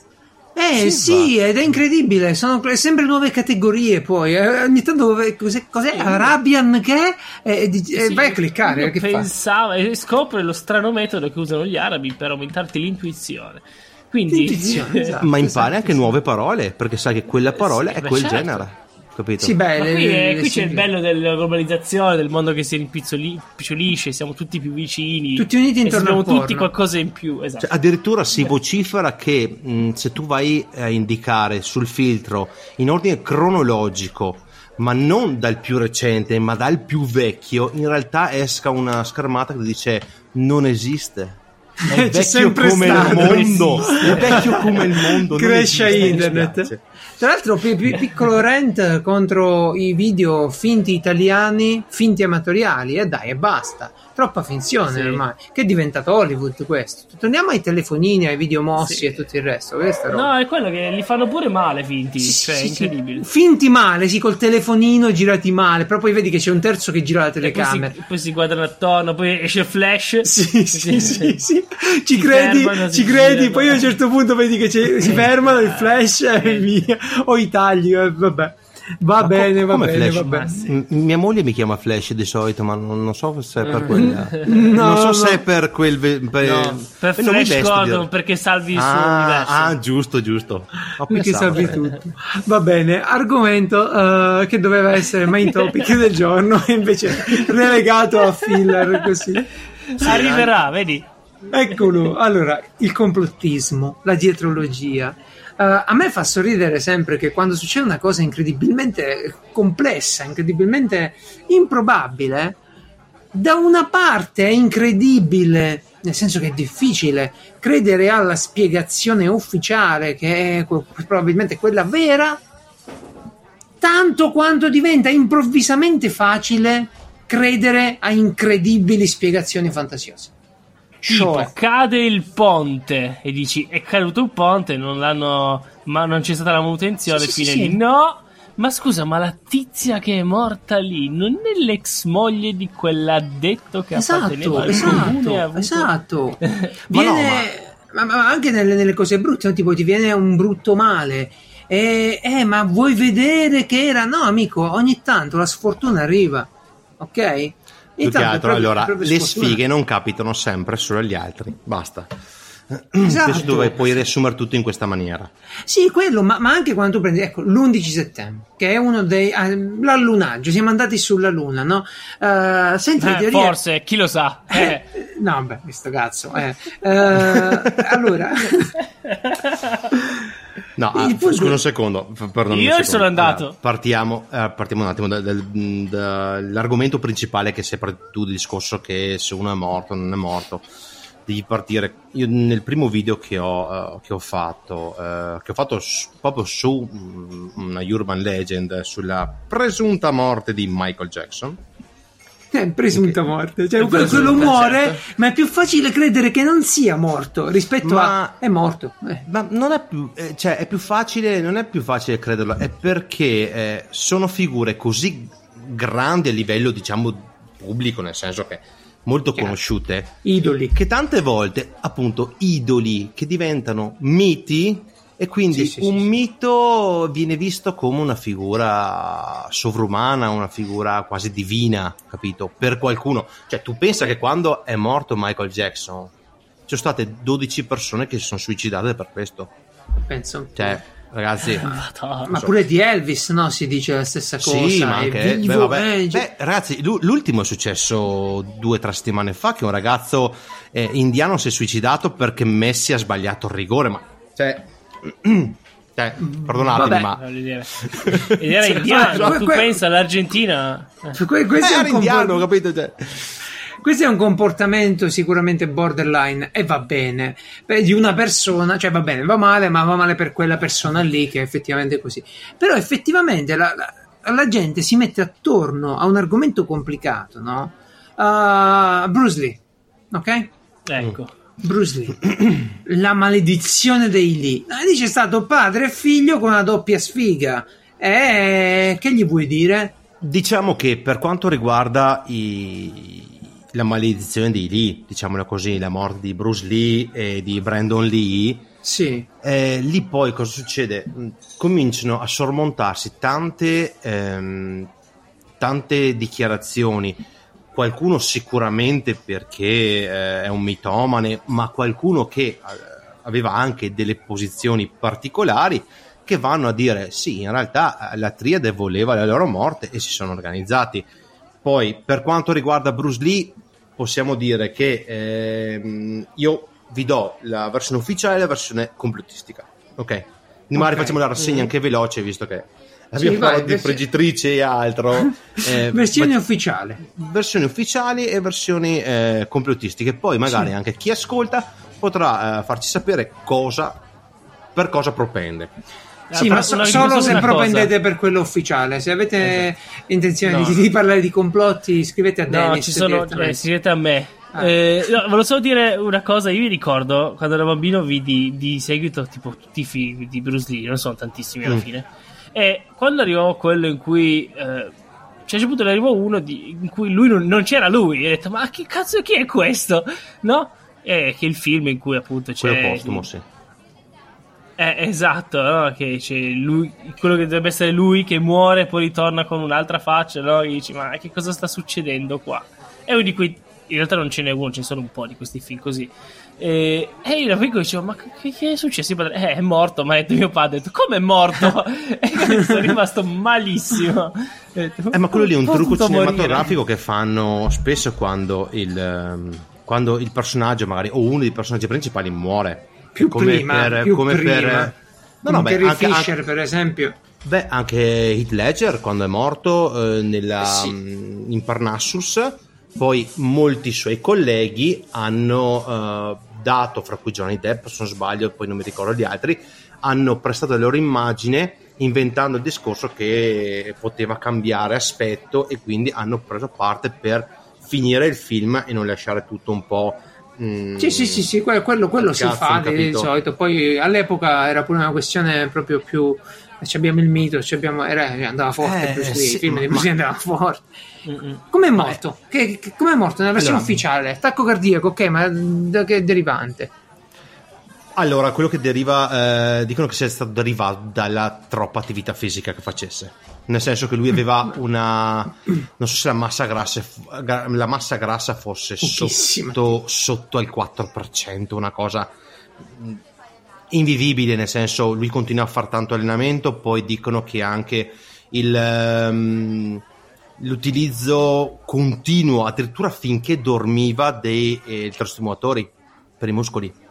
Eh Sì, sì, ed è incredibile, sono sempre nuove categorie poi, eh, ogni tanto cos'è, cos'è Arabian che? Eh, di- eh, Sì, vai a cliccare, che fa? pensava e scopre lo strano metodo che usano gli arabi per aumentarti l'intuizione. Quindi, L'intuizione, esatto. ma impari esatto, anche sì. nuove parole perché sai che quella parola sì, è beh, quel certo. genere capito Sì, beh, le- qui, le- qui c'è il bello della globalizzazione, del mondo che si rimpicciolisce, siamo tutti più vicini. Tutti uniti intorno al porno. tutti qualcosa in più. Esatto. Cioè, addirittura si vocifera che mh, se tu vai a indicare sul filtro in ordine cronologico ma non dal più recente ma dal più vecchio in realtà esca una schermata che dice non esiste è vecchio come stato, il mondo è vecchio come il mondo Cresce internet. Tra l'altro, pi- pi- piccolo rant contro i video finti italiani, finti amatoriali, e dai, e basta. Troppa finzione Sì. ormai. Che è diventato Hollywood questo. Torniamo ai telefonini, ai video mossi Sì. e tutto il resto. No, è quello che li fanno pure male finti. Sì, cioè, sì, incredibile. Finti male, sì, col telefonino girati male. Però poi vedi che c'è un terzo che gira la E poi telecamera. si, poi si guardano attorno, poi esce il flash. Sì, sì, sì, sì. Ci credi, fermano, ci credi, girano. poi a un certo punto vedi che si fermano il flash e via. O i tagli, eh, vabbè. Va Ma bene, co- va come bene, Flash? va bene. Sì. M- mia moglie mi chiama Flash di solito, ma non, non so se è per Mm. quella. No, non so no. se è per quel. ve- Per, No, per eh, non mi Flash veste Gordon, di- perché salvi il suo ah, universo. ah, giusto, giusto. Ho Perché pensato, salvi eh. tutto. Va bene, argomento eh, che doveva essere main topic del giorno, invece relegato a filler così. Arriverà, vedi? Eccolo, allora, il complottismo, la dietrologia. Eh, a me fa sorridere sempre che quando succede una cosa incredibilmente complessa, incredibilmente improbabile, da una parte è incredibile, nel senso che è difficile credere alla spiegazione ufficiale, che è probabilmente quella vera, tanto quanto diventa improvvisamente facile credere a incredibili spiegazioni fantasiose. Tipo, Cioè, cade il ponte e dici è caduto il ponte, non l'hanno, ma non c'è stata la manutenzione. Sì, fine sì, di sì. no. Ma scusa, ma la tizia che è morta lì non è l'ex moglie di quell'addetto che apparteneva Esatto, al comune? e ha esatto, avuto- esatto. Ma no, Viene, ma, ma anche nelle, nelle cose brutte, no? tipo ti viene un brutto male. E, eh, ma vuoi vedere che era? No, amico, ogni tanto la sfortuna arriva, ok? Più che altro, proprio- allora, proprio le sfighe non capitano sempre solo agli altri. Basta. Esatto. Dove puoi riassumere tutto in questa maniera. Sì, quello, ma, ma anche quando tu prendi, ecco, l'11 settembre, che è uno dei... ah, l'allunaggio, siamo andati sulla Luna, no? Eh, senti, le Eh, teorie... forse, chi lo sa. Eh. Eh, no, beh, questo cazzo. Eh. Eh, allora... No, ah, punto- scusa un secondo. perdonami Io un secondo. sono andato. Allora, partiamo, eh, partiamo un attimo da- dal- dall'argomento principale che è sempre tu il discorso che se uno è morto o non è morto. Devi partire. Io nel primo video che ho, eh, che ho fatto, eh, che ho fatto s- proprio su mm, una urban legend sulla presunta morte di Michael Jackson. Eh, presunta morte, cioè quello, presunta, quello muore, certo. ma è più facile credere che non sia morto rispetto Ma- a è morto. Eh. Ma non è più, eh, cioè è più facile, non è più facile crederlo, è perché eh, sono figure così grandi a livello, diciamo, pubblico, nel senso che molto Chiaro. conosciute, Idoli. che tante volte, appunto, idoli che diventano miti E quindi Sì, sì, un sì, sì. mito viene visto come una figura sovrumana, una figura quasi divina, capito? Per qualcuno. Cioè, tu pensa che quando è morto Michael Jackson, ci sono state 12 persone che si sono suicidate per questo. Penso. Cioè, ragazzi... Madonna. Ma pure di Elvis, no? Si dice la stessa cosa. Sì, ma anche vivo, beh, vabbè. eh, Beh, ragazzi, l'u- l'ultimo è successo due o tre settimane fa che un ragazzo eh, indiano si è suicidato perché Messi ha sbagliato il rigore, ma cioè, cioè perdonatemi, Vabbè. ma. Ed era Sì, indiano, que- tu que- pensa all'Argentina. eh. Que- questo, Eh, è era un indiano, capito? Cioè, questo è un comportamento sicuramente borderline e va bene Beh, di una persona, cioè va bene, va male, ma va male per quella persona lì che è effettivamente così. Però effettivamente la, la- la gente si mette attorno a un argomento complicato, no? Uh, Bruce Lee, ok? Ecco. Bruce Lee, la maledizione dei Lee. Lì c'è stato padre e figlio con una doppia sfiga. E che gli vuoi dire? diciamo che per quanto riguarda i- la maledizione di Lee, diciamolo così, la morte di Bruce Lee e di Brandon Lee, Sì, Eh, lì poi cosa succede? Mm, Cominciano a sormontarsi tante, ehm, tante dichiarazioni. Qualcuno sicuramente perché eh, è un mitomane, ma qualcuno che eh, aveva anche delle posizioni particolari che vanno a dire sì, in realtà eh, la triade voleva la loro morte e si sono organizzati. Poi, per quanto riguarda Bruce Lee, possiamo dire che ehm, io vi do la versione ufficiale e la versione complottistica. Ok? Magari facciamo la rassegna Mm. anche veloce, visto che abbiamo vai, parlato di versi- freggitrice e altro. Eh, versione ma- ufficiale. versioni ufficiali e versioni eh, complottistiche. Poi magari Sì. anche chi ascolta potrà eh, farci sapere cosa per cosa propende. Sì, Ah, ma so- solo se propendete cosa. per quello ufficiale. Se avete intenzione No. di, di parlare di complotti, scrivete a No, Dennis. ci sono, eh, scrivete a me. Ah. Eh, no, volevo solo dire una cosa. Io mi ricordo quando ero bambino vidi di seguito tipo tutti i film di Bruce Lee, non sono tantissimi alla Mm. fine. E quando arrivò quello in cui. Eh, cioè, a un certo punto ne arrivò uno di- in cui lui non, non c'era lui. E ho detto, ma che cazzo chi è questo? No? E che il film in cui appunto c'è. Quello postumo, sì. Eh, esatto, no? che c'è lui, quello che dovrebbe essere lui che muore e poi ritorna con un'altra faccia, no? E dici, ma che cosa sta succedendo qua? E uno di quei, in realtà non ce n'è uno, ce ne sono un po' di questi film così. E, e io da piccolo dicevo, ma che, che è successo? Padre, eh, è morto, mi ha detto mio padre, come è morto? e sono rimasto malissimo. Detto, Eh, ma quello lì è un "Come è trucco potuto morire?" cinematografico che fanno spesso quando il, ehm, quando il personaggio, magari, o uno dei personaggi principali muore. Più come prima, per, più come prima. per No, no, beh, anche, Fisher, anche- per esempio. beh, anche Heath Ledger quando è morto eh, nella, Sì. mh, in Parnassus, poi molti suoi colleghi hanno eh, dato, fra cui Johnny Depp, se non sbaglio, poi non mi ricordo gli altri, hanno prestato la loro immagine inventando il discorso che poteva cambiare aspetto e quindi hanno preso parte per finire il film e non lasciare tutto un po'... mm, Sì, sì, sì, sì, quello, quello- quello si Cazzo, fa di, solito. Poi all'epoca era pure una questione proprio più. ci abbiamo il mito, ci abbiamo, era, andava forte Eh, Bruce Lee, sì, i film ma- di Bruce Lee andavano forte. Mm-mm. Come è morto? Che, che- come è morto nella versione Allora- ufficiale? Attacco cardiaco, ok, ma da che derivante? Allora, quello che deriva, eh, dicono che sia stato derivato dalla troppa attività fisica che facesse. Nel senso che lui aveva una. Non so se la massa grassa, gra- la massa grassa fosse sotto, sotto al 4%, una cosa mh, invivibile. Nel senso, lui continua a fare tanto allenamento. Poi dicono che anche il. ehm, l'utilizzo continuo, addirittura finché dormiva, dei eh, elettrostimolatori per i muscoli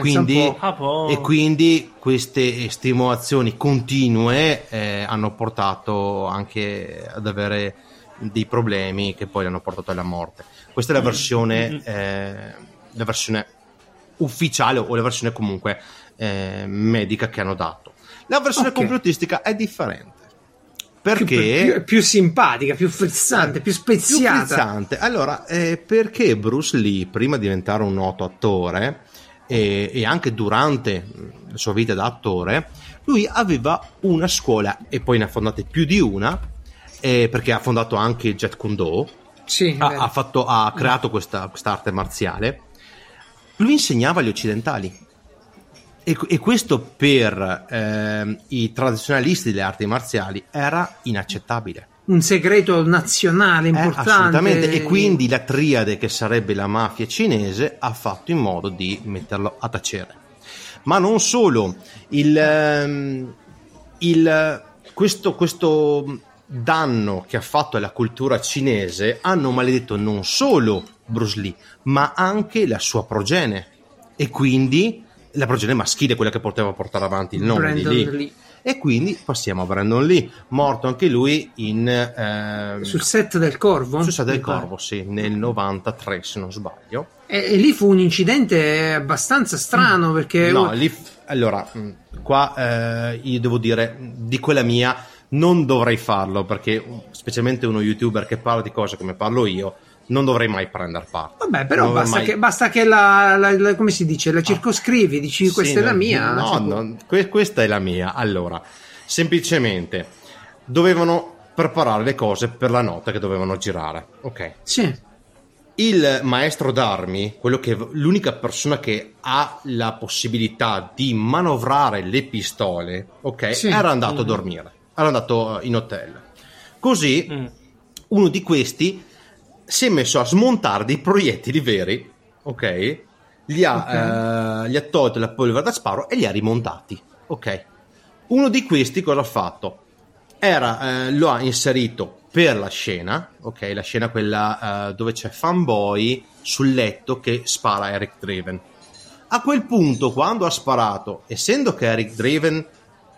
quindi, un po'. Ah, e quindi queste stimolazioni continue eh, hanno portato anche ad avere dei problemi che poi hanno portato alla morte. Questa è la versione, eh, la versione ufficiale o la versione comunque eh, medica che hanno dato. La versione Ok. complottistica è differente Più, perché più, più simpatica, più frizzante, più più speziata. frizzante. Allora, eh, perché Bruce Lee, prima di diventare un noto attore e, e anche durante la sua vita da attore, lui aveva una scuola e poi ne ha fondate più di una, eh, perché ha fondato anche il Jet Kune Do, Sì, ha, ha fatto- ha creato questa arte marziale. Lui insegnava agli occidentali. E, e questo per ehm, i tradizionalisti delle arti marziali era inaccettabile. Un segreto nazionale Eh, importante. assolutamente. E quindi la triade, che sarebbe la mafia cinese, ha fatto in modo di metterlo a tacere. Ma non solo, il, ehm, il- questo, questo danno che ha fatto alla cultura cinese hanno maledetto non solo Bruce Lee, ma anche la sua progenie. E quindi la progenie maschile, quella che poteva portare avanti il nome Brandon di Lee. Lee. E quindi passiamo a Brandon Lee, morto anche lui in, ehm, Sul set del Corvo? su Sa del. Corvo, sì, nel 93 se non sbaglio. E, e lì fu un incidente abbastanza strano perché... No, lì, allora, mh, qua eh, io devo dire, di quella mia non dovrei farlo perché uh, specialmente uno youtuber che parla di cose come parlo io, non dovrei mai prendere parte. Vabbè, però basta, mai- che, basta che la, la- la- come si dice, la circoscrivi, dici Sì, questa è la no, mia. No, no, que- questa è la mia. Allora, semplicemente dovevano preparare le cose per la notte che dovevano girare. Ok. Sì, Il maestro d'armi, quello che l'unica persona che ha la possibilità di manovrare le pistole, ok, Sì. era andato a dormire, era andato in hotel. Così Mm. uno di questi si è messo a smontare dei proiettili veri, ok? Gli ha, eh, gli ha tolto la polvere da sparo e li ha rimontati, ok? Uno di questi cosa ha fatto? Era, eh, lo ha inserito per la scena, ok? La scena quella eh, dove c'è Fanboy sul letto che spara Eric Draven. A quel punto, quando ha sparato, essendo che Eric Draven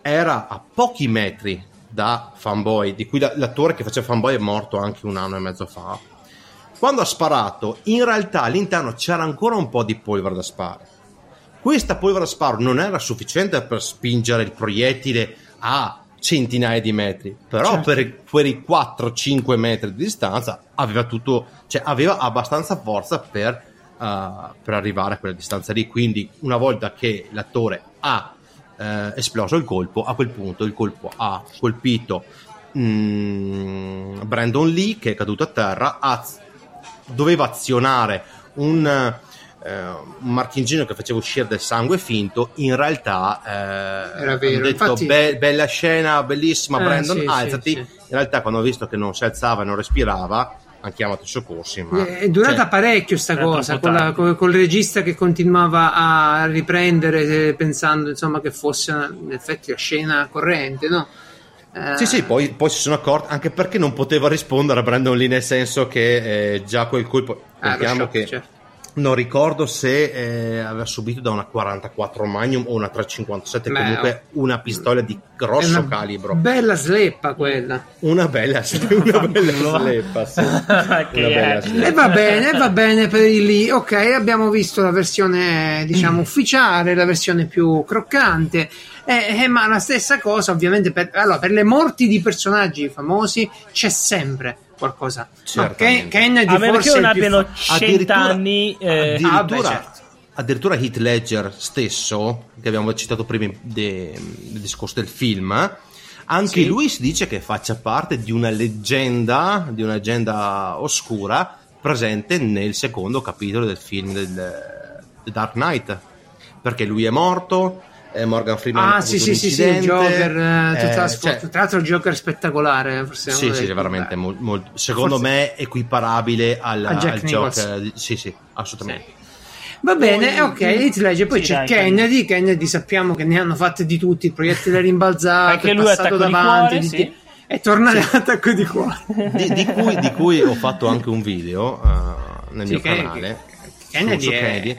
era a pochi metri da Fanboy, di cui la- l'attore che faceva Fanboy è morto anche un anno e mezzo fa, quando ha sparato, in realtà all'interno c'era ancora un po' di polvere da sparo. Questa polvere da sparo non era sufficiente per spingere il proiettile a centinaia di metri, però Certo. per quei 4-5 metri di distanza aveva tutto, cioè aveva abbastanza forza per, eh, per arrivare a quella distanza lì. Quindi, una volta che l'attore ha eh, esploso il colpo, a quel punto il colpo ha colpito mm, Brandon Lee che è caduto a terra, ha doveva azionare un, eh, un marchingino che faceva uscire del sangue finto, in realtà eh, Era vero, hanno detto infatti- "Be- bella scena, bellissima Eh, Brandon, sì, sì, alzati. sì. In realtà quando ho visto che non si alzava e non respirava, hanno chiamato i soccorsi. Ma, è durata cioè, parecchio sta cosa, con la- tardi. col, col regista che continuava a riprendere eh, pensando insomma che fosse una- in effetti la scena corrente, no? Eh, Sì, sì, poi, poi si sono accorti anche perché non poteva rispondere a Brandon Lee nel senso che eh, già quel colpo. shock, che certo. Non ricordo se eh, aveva subito da una 44 Magnum o una 357, Beh, comunque una pistola di grosso una calibro. Bella sleppa quella. Una bella, una bella sleppa, sì. Bella sleppa. E va bene, va bene per il lì. Ok, abbiamo visto la versione, Mm. diciamo, ufficiale, la versione più croccante. Eh, eh, ma la stessa cosa, ovviamente, per, allora, per le morti di personaggi famosi c'è sempre qualcosa. Certamente. Ken- Kennedy A meno che forse non abbiano fa- cent'anni. eh, addirittura, ah, beh, certo. addirittura Heath Ledger stesso, che abbiamo citato prima de- nel discorso del film, anche Sì. lui si dice che faccia parte di una leggenda, di una leggenda oscura presente nel secondo capitolo del film del The Dark Knight, perché lui è morto. Eh, Morgan Freeman Ah, sì, sì, sì, sì, Joker, eh, tutta- eh, cioè, tra l'altro il Joker spettacolare, forse è uno sì, sì, veramente belli. mol- molto- secondo Forse- me equiparabile al, al. Joker. Sì, sì, assolutamente. Va bene, Poi- ok, Heath Ledger, poi Sì, c'è dai, Kennedy, Kennedy sappiamo che ne hanno fatte di tutti, il proiettile rimbalzato, Anche è lui passato attacco di davanti, cuore, di- sì. è tornato all'attacco di cuore. di, di cui, di cui ho fatto anche un video uh, nel Sì, mio che- canale. che- Kennedy su- su è- Kennedy.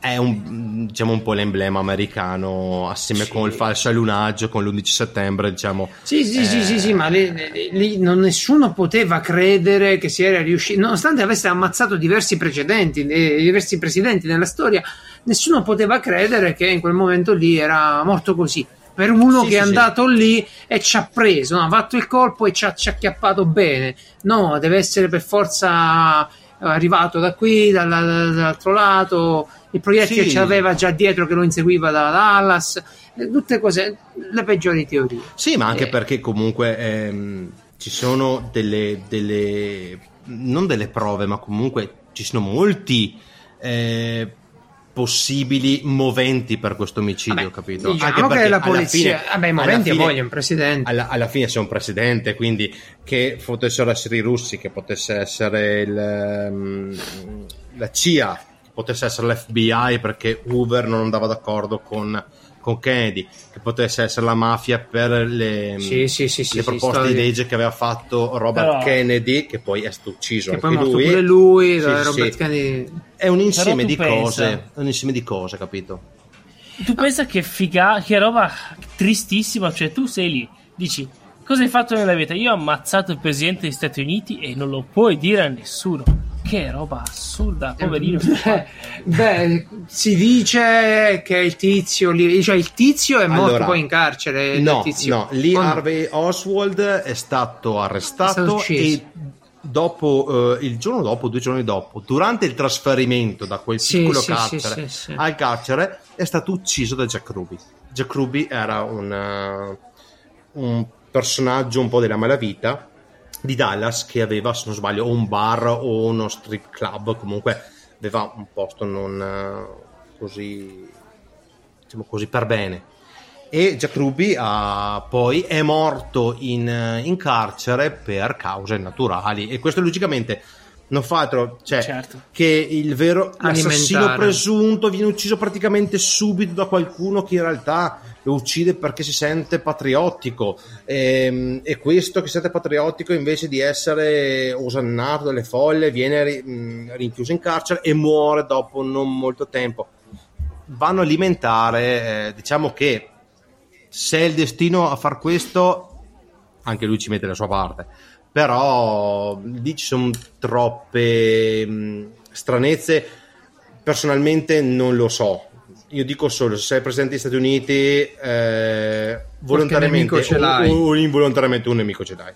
Eh, È un, diciamo, un po' l'emblema americano assieme Sì. con il falso lunaggio, con l'11 settembre, diciamo. Sì, sì, sì, Eh, sì, sì, ma lì, lì- lì non nessuno poteva credere che si era riuscito, nonostante avesse ammazzato diversi precedenti, eh, diversi presidenti nella storia, nessuno poteva credere che in quel momento lì era morto così. Per uno Sì, che è sì, sì. andato lì e ci ha preso, no? ha fatto il colpo e ci ha, ci ha acchiappato bene. No, deve essere per forza eh, arrivato da qui, dalla- dall'altro lato. Il proiettile Sì. ce l'aveva già dietro che lo inseguiva da Dallas. Eh, Tutte cose, le peggiori teorie. Sì, ma anche Eh. perché comunque ehm, ci sono delle, delle. non delle prove, ma comunque ci sono molti. eh, possibili moventi per questo omicidio, Vabbè, capito? diciamo Anche che perché la alla polizia- fine- vabbè, i moventi fine- vogliono un presidente. Alla, alla fine c'è un presidente, quindi che potessero essere i russi, che potesse essere il, ehm, la CIA, potesse essere l'FBI perché Hoover non andava d'accordo con, con Kennedy, che potesse essere la mafia per le, Sì, sì, sì, sì, le sì, proposte di legge che aveva fatto Robert Però- Kennedy, che poi è stato ucciso Che poi anche è morto lui. pure lui, Sì, Robert. Kennedy. È un insieme di pensa- cose, è un insieme di cose, capito? Tu pensa che figa, che roba tristissima, cioè tu sei lì, dici cosa hai fatto nella vita? Io ho ammazzato il presidente degli Stati Uniti e non lo puoi dire a nessuno. Che roba assurda, poverino. sto qua. Beh, si dice che il tizio lì, cioè il tizio è morto Allora, poi in carcere. il No, tizio. no, lì O no? Harvey Oswald è stato arrestato È stato e dopo, eh, il giorno dopo, due giorni dopo, durante il trasferimento da quel Sì, piccolo sì, carcere sì, sì, sì. al carcere è stato ucciso da Jack Ruby. Jack Ruby era un, eh, un personaggio un po' della malavita di Dallas che aveva, se non sbaglio, un bar o uno strip club, comunque aveva un posto non eh, così, diciamo così per bene. E Jack Ruby ha- poi è morto in, eh, in carcere per cause naturali e questo logicamente non fa altro, cioè Certo. che il vero Alimentare. presunto viene ucciso praticamente subito da qualcuno che in realtà lo uccide perché si sente patriottico Ehm, e, questo che si sente patriottico invece di essere osannato dalle folle viene ri- mh, rinchiuso in carcere e muore dopo non molto tempo vanno a alimentare eh, diciamo che se è il destino a far questo anche lui ci mette la sua parte però lì ci sono troppe mh, stranezze personalmente non lo so io dico solo se sei presente negli Stati Uniti eh, volontariamente nemico ce l'hai. o, o involontariamente un nemico ce l'hai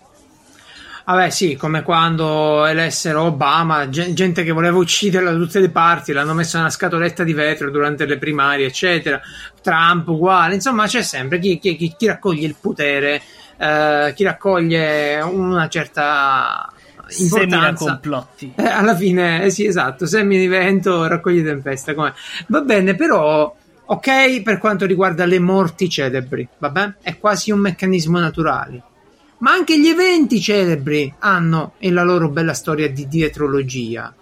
Vabbè, sì, come quando elessero Obama, gen- gente che voleva ucciderla da tutte le parti, l'hanno messo nella scatoletta di vetro durante le primarie, eccetera. Trump uguale, insomma, c'è sempre chi, chi- chi- chi raccoglie il potere, eh, chi raccoglie una certa Semina importanza. complotti. Eh, alla fine, eh sì, esatto, semina di vento, raccoglie tempesta. com'è. Va bene, però, ok, per quanto riguarda le morti celebri, va bene? È quasi un meccanismo naturale. Ma anche gli eventi celebri hanno la loro bella storia di dietrologia.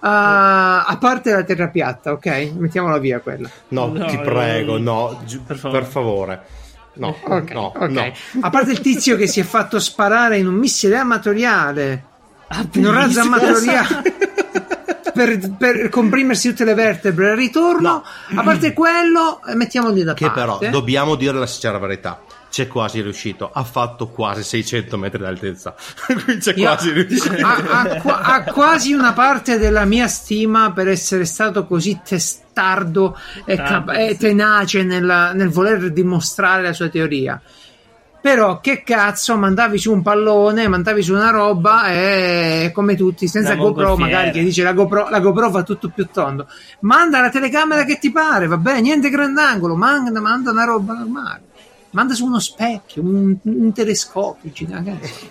Ah, a parte la terra piatta, ok? Mettiamola via quella. no, No, ti prego no. gi- Per per favore. No, Ok, no, ok. no. A parte il tizio che si è fatto sparare in un missile amatoriale, in un razzo amatoriale per, per comprimersi tutte le vertebre al ritorno. A parte quello, eh, mettiamoli da Che parte. però dobbiamo dire la sincera verità. C'è quasi riuscito, ha fatto quasi 600 metri d'altezza. Qui c'è Io- quasi riuscito. ha, ha qua- ha quasi una parte della mia stima per essere stato così testardo e, cap- e tenace nella- nel voler dimostrare la sua teoria. Però che cazzo, mandavi su un pallone, mandavi su una roba e come tutti, senza La GoPro, mongolfiera. magari che dice la GoPro, la GoPro fa tutto più tondo. Manda la telecamera che ti pare, va bene, niente grandangolo, manda, manda una roba normale. Manda su uno specchio, un, un telescopio.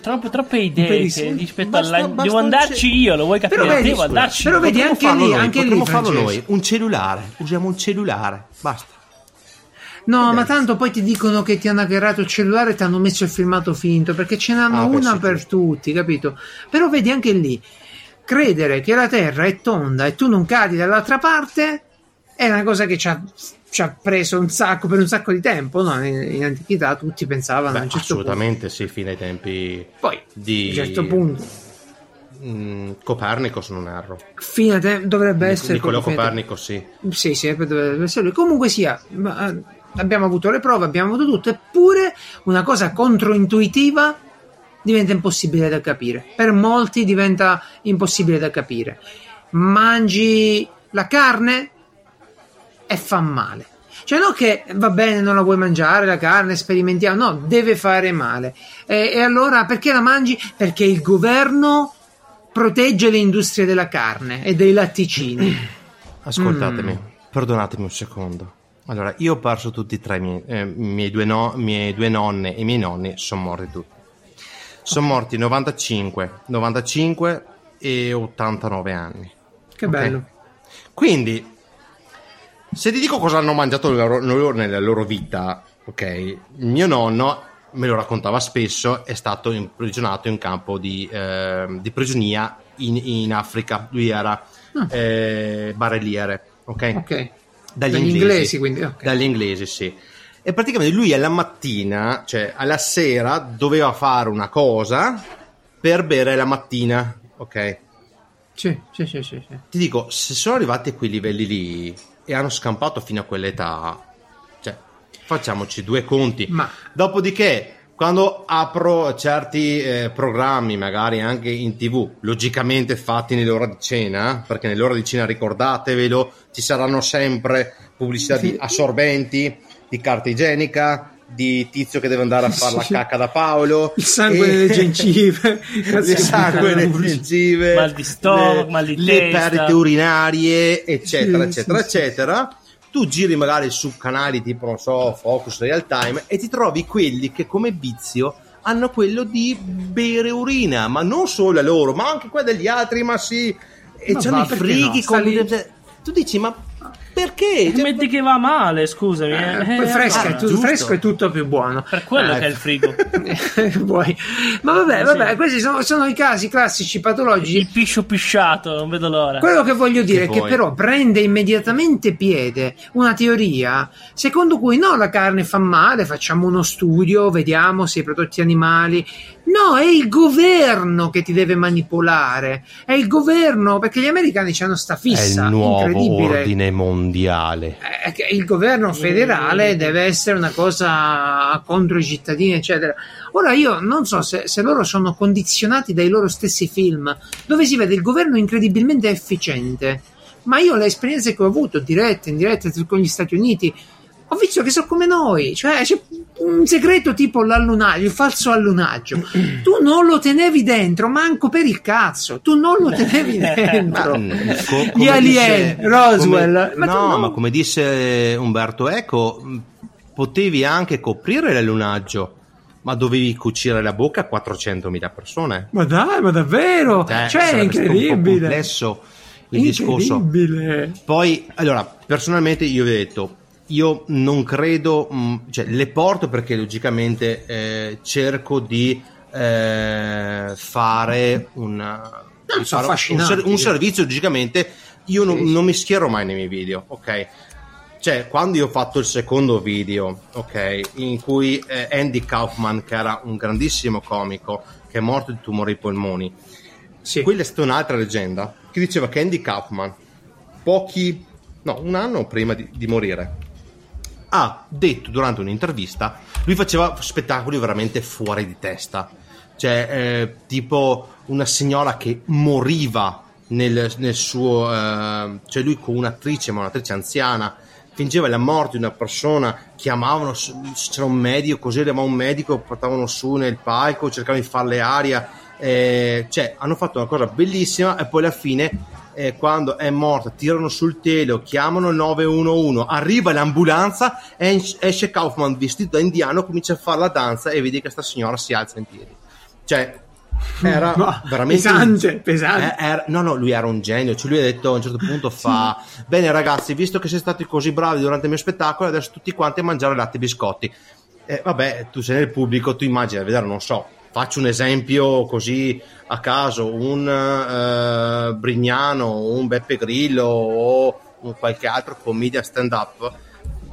Troppe, troppe idee che rispetto Basta- alla... basta Devo andarci ce- io, lo vuoi capire? Però vedi, Devo scusa, andarci però vedi anche lì, noi, anche lì, farlo noi. Un cellulare, usiamo un cellulare, basta. No, ma tanto poi ti dicono che ti hanno hackerato il cellulare e ti hanno messo il filmato finto perché ce n'hanno Ah, una sì, per giusto. tutti, capito? Però vedi anche lì, credere che la Terra è tonda e tu non cadi dall'altra parte è una cosa che ci ha, ci ha preso un sacco per un sacco di tempo, no? In, in antichità tutti pensavano Beh, a un certo assolutamente sì, fino ai tempi punto. Poi, di a un certo punto, mm, Copernico, se non erro. fine a te- dovrebbe essere... Niccolò Copernico, sì. Sì, sì, dovrebbe essere lui. Comunque sia, ma, eh, abbiamo avuto le prove, abbiamo avuto tutto, eppure una cosa controintuitiva diventa impossibile da capire. Per molti diventa impossibile da capire. Mangi la carne e fa male. Cioè, non che va bene, non la vuoi mangiare la carne, sperimentiamo, no, deve fare male. E, e allora perché la mangi? Perché il governo protegge le industrie della carne e dei latticini. Ascoltatemi, Mm. perdonatemi un secondo. Allora, io ho perso tutti e tre i miei, eh, miei due, no- miei due nonne e i miei nonni sono morti tutti. Sono morti 95, 95 e 89 anni. Che Ok. bello. Quindi, Se ti dico cosa hanno mangiato loro- loro nella loro vita, ok? Mio nonno me lo raccontava spesso, è stato imprigionato in un campo di, ehm, di prigionia in, in Africa. Lui era eh, barelliere, ok? Ok. Dagli, Dagli inglesi, quindi, ok. Dagli inglesi, sì. E praticamente lui alla mattina, cioè alla sera, doveva fare una cosa per bere la mattina, ok? Sì, sì, sì, sì, sì. Ti dico, se sono arrivati a quei livelli lì e hanno scampato fino a quell'età, cioè, facciamoci due conti. Ma- Dopodiché, quando apro certi eh, programmi, magari anche in tv, logicamente fatti nell'ora di cena, perché nell'ora di cena, ricordatevelo, ci saranno sempre pubblicità di assorbenti, di carta igienica, di tizio che deve andare a fare la Sì. cacca da Paolo. Il sangue e- nelle gengive. il sangue nelle gengive, Mal di stomaco, le, mal di le testa. perdite urinarie, eccetera, Sì, eccetera, sì, sì. eccetera. Tu giri magari su canali tipo, non so, Focus Real Time e ti trovi quelli che come vizio hanno quello di bere urina, ma non solo a loro, ma anche quella degli altri, ma sì. E Ma c'hanno i frighi no? Con... lì. Tu dici, ma perché? Cioè, Metti che va male, scusami. Eh, eh, poi fresco, ah, è tu- fresco è tutto più buono. Per quello Eh, che è il frigo. Vuoi. Ma vabbè, Eh, vabbè, sì. questi sono, sono i casi classici patologici. Il piscio pisciato, non vedo l'ora. Quello che voglio dire è che però prende immediatamente piede una teoria secondo cui no, la carne fa male, facciamo uno studio, vediamo se i prodotti animali. No, è il governo che ti deve manipolare. È il governo, perché gli americani hanno sta fissa incredibile. mondiale. Eh, che il governo federale deve essere una cosa contro i cittadini, eccetera. Ora io non so se, se loro sono condizionati dai loro stessi film, dove si vede il governo incredibilmente efficiente. Ma io le esperienze che ho avuto, dirette, indirette con gli Stati Uniti, ho visto che sono come noi, cioè c'è un segreto tipo l'allunaggio, il falso allunaggio. Tu non lo tenevi dentro, manco per il cazzo, tu non lo tenevi dentro. Ma, mm, co- Gli come alien, disse- Roswell. come- Ma no, no. ma come disse Umberto Eco, potevi anche coprire l'allunaggio, ma dovevi cucire la bocca a 400.000 persone. Ma dai, ma davvero? Cioè, è un incredibile. complesso il discorso. Incredibile. Poi, allora, personalmente io vi ho detto, io non credo, mh, cioè le porto perché logicamente eh, cerco di eh, fare una- di fare un, ser- un servizio, logicamente io non, non mi schiero mai nei miei video, ok? Cioè, quando io ho fatto il secondo video, ok, in cui eh, Andy Kaufman, che era un grandissimo comico, che è morto di tumore ai polmoni, Sì. quella è stata un'altra leggenda che diceva che Andy Kaufman, pochi, no, un anno prima di, di morire, ha detto durante un'intervista, lui faceva spettacoli veramente fuori di testa, cioè eh, tipo una signora che moriva nel, nel suo, eh, cioè lui con un'attrice, ma un'attrice anziana, fingeva la morte di una persona, chiamavano, c'era un medico, così arrivava un medico, portavano su nel palco, cercavano di farle aria, eh, cioè hanno fatto una cosa bellissima e poi alla fine eh, quando è morta tirano sul telo, chiamano il 911, arriva l'ambulanza esce Kaufman vestito da indiano, comincia a fare la danza e vedi che sta signora si alza in piedi. Cioè, era No, veramente pesante, pesante. eh, era- no, no, lui era un genio. Cioè, lui ha detto a un certo punto: fa bene, ragazzi, visto che siete stati così bravi durante il mio spettacolo, adesso tutti quanti a mangiare latte e biscotti. Eh, vabbè, tu sei nel pubblico, tu immagini a vedere, non so. Faccio un esempio così a caso: un eh, Brignano, un Beppe Grillo o un qualche altro commedia stand up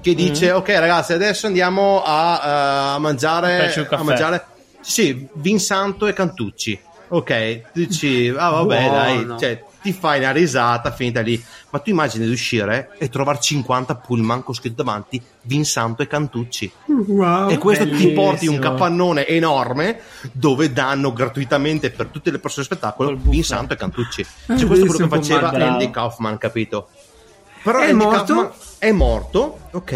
che dice: Ok, ragazzi, adesso andiamo a, eh, a mangiare. A mangiare sì, Vinsanto e Cantucci. Ok, dici, ah vabbè, Buono. dai, cioè, ti fai una risata, finita lì. Ma tu immagini di uscire e trovare 50 pullman con scritto davanti Vinsanto e Cantucci. Wow. e questo ti bellissimo. porti un capannone enorme dove danno gratuitamente per tutte le persone spettacolo. Vinsanto e Cantucci. Cioè, questo è quello che faceva. Andy Kaufman, capito? Però È Andy morto? Kaufman è morto, ok?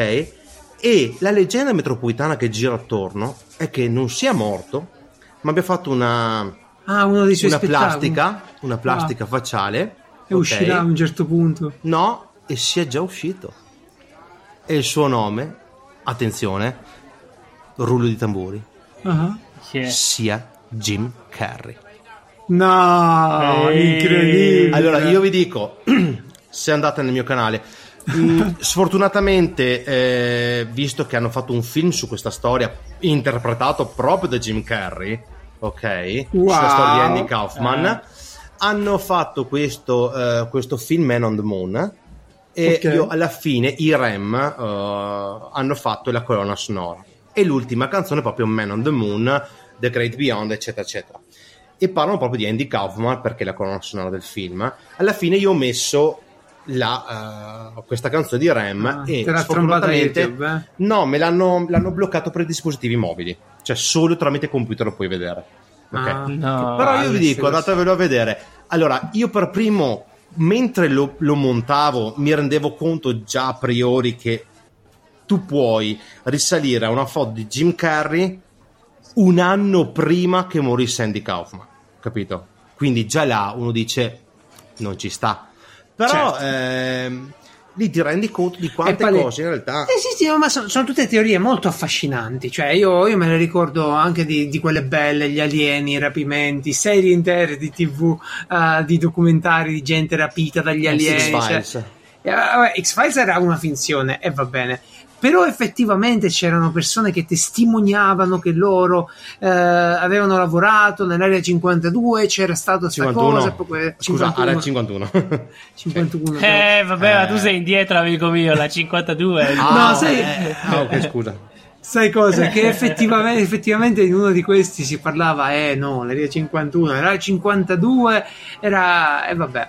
E la leggenda metropolitana che gira attorno è che non sia morto, ma abbia fatto una, Ah, uno dei suoi una spettacoli. plastica, una plastica facciale. E ok? uscirà a un certo punto. No, e sia già uscito. E il suo nome, attenzione, rullo di tamburi, Ah. Chi è? sia Jim Carrey. No, Ehi. incredibile. Allora, io vi dico, se andate nel mio canale, Mm, sfortunatamente, eh, visto che hanno fatto un film su questa storia interpretato proprio da Jim Carrey, ok, Wow. sulla storia di Andy Kaufman, Eh. hanno fatto questo, eh, questo film Man on the Moon e Ok. io alla fine i Rem eh, hanno fatto la colonna sonora e l'ultima canzone è proprio Man on the Moon, The Great Beyond, eccetera, eccetera. E parlano proprio di Andy Kaufman perché è la colonna sonora del film. Alla fine io ho messo la, eh, questa canzone di Rem Ah, e sfortunatamente YouTube, eh? no, me l'hanno, l'hanno bloccato per i dispositivi mobili, cioè solo tramite computer lo puoi vedere. Ok? Ah, No. Però io vi dico, andatevelo a vedere. Allora, io per primo, mentre lo, lo montavo, mi rendevo conto già a priori che tu puoi risalire a una foto di Jim Carrey un anno prima che morisse Andy Kaufman, capito? Quindi già là uno dice non ci sta. Però Certo. ehm, lì ti rendi conto di quante pale- cose in realtà... Eh sì, sì, ma sono, sono tutte teorie molto affascinanti. Cioè, io, io me le ricordo anche di, di quelle belle, gli alieni, i rapimenti, serie intere di tv, eh, di documentari di gente rapita dagli alieni. cioè- X-Files. Eh, vabbè, X-Files era una finzione e va bene. Però effettivamente c'erano persone che testimoniavano che loro eh, avevano lavorato nell'area 52, c'era stata questa 51. cosa. poi que- Scusa, 51, area 51. 51, Eh, vabbè, ma Eh. tu sei indietro, amico mio, la 52. Ah, No, sai- eh, ah, ok, scusa. Sai cosa? Che effettivamente, effettivamente in uno di questi si parlava, eh no, l'area 51, era il 52, era... e vabbè.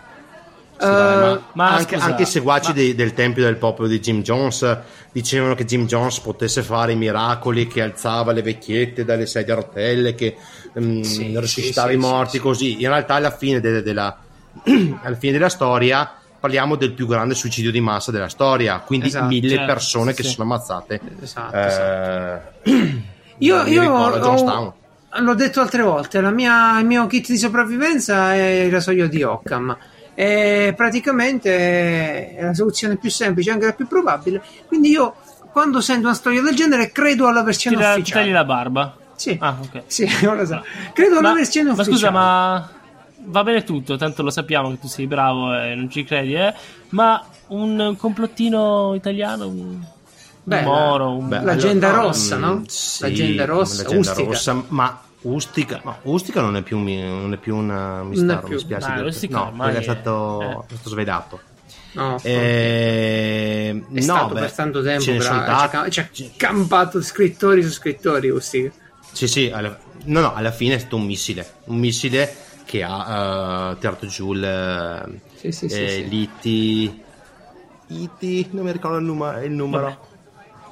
Sì, vabbè, Eh, ma anche, scusa, anche i seguaci ma- dei- del Tempio del Popolo di Jim Jones dicevano che Jim Jones potesse fare i miracoli, che alzava le vecchiette dalle sedie a rotelle, che mm, Sì, risuscitava sì, i morti, sì, sì. così. In realtà, alla fine, de- della, alla fine della storia, parliamo del più grande suicidio di massa della storia. Quindi Esatto, mille certo, persone che si sono ammazzate. Esatto, Eh, Io, mi io ricordo ho- l'ho detto altre volte, la mia- il mio kit di sopravvivenza è il rasoio di Occam. E praticamente è la soluzione più semplice, anche la più probabile. Quindi io, quando sento una storia del genere, credo alla versione da- ti ufficiale. tagli la barba. Sì, Ah, ok. sì, non lo so. Credo alla Ma, versione ma ufficiale. scusa, ma va bene tutto, tanto lo sappiamo che tu sei bravo e non ci credi, eh? Ma un complottino italiano, un, Beh, un moro, un... Beh, L'agenda allora, rossa, mm, no? sì, L'agenda rossa, l'agenda rossa, ma Ustica, no, Ustica non è più, non è più un uh, mistero, più. mi spiace Dai, dirti. Ustica no, ormai quello è è- stato, eh. è stato svedato. No, Eh, è no, stato beh, per tanto tempo, ce però, tanti. c'è campato scrittori su scrittori, Ustica. Sì, sì, alla, no, no, alla fine è stato un missile, un missile che ha eh, tirato giù il, Sì, sì, eh, sì. l'IT, IT, non mi ricordo il, numa- il numero.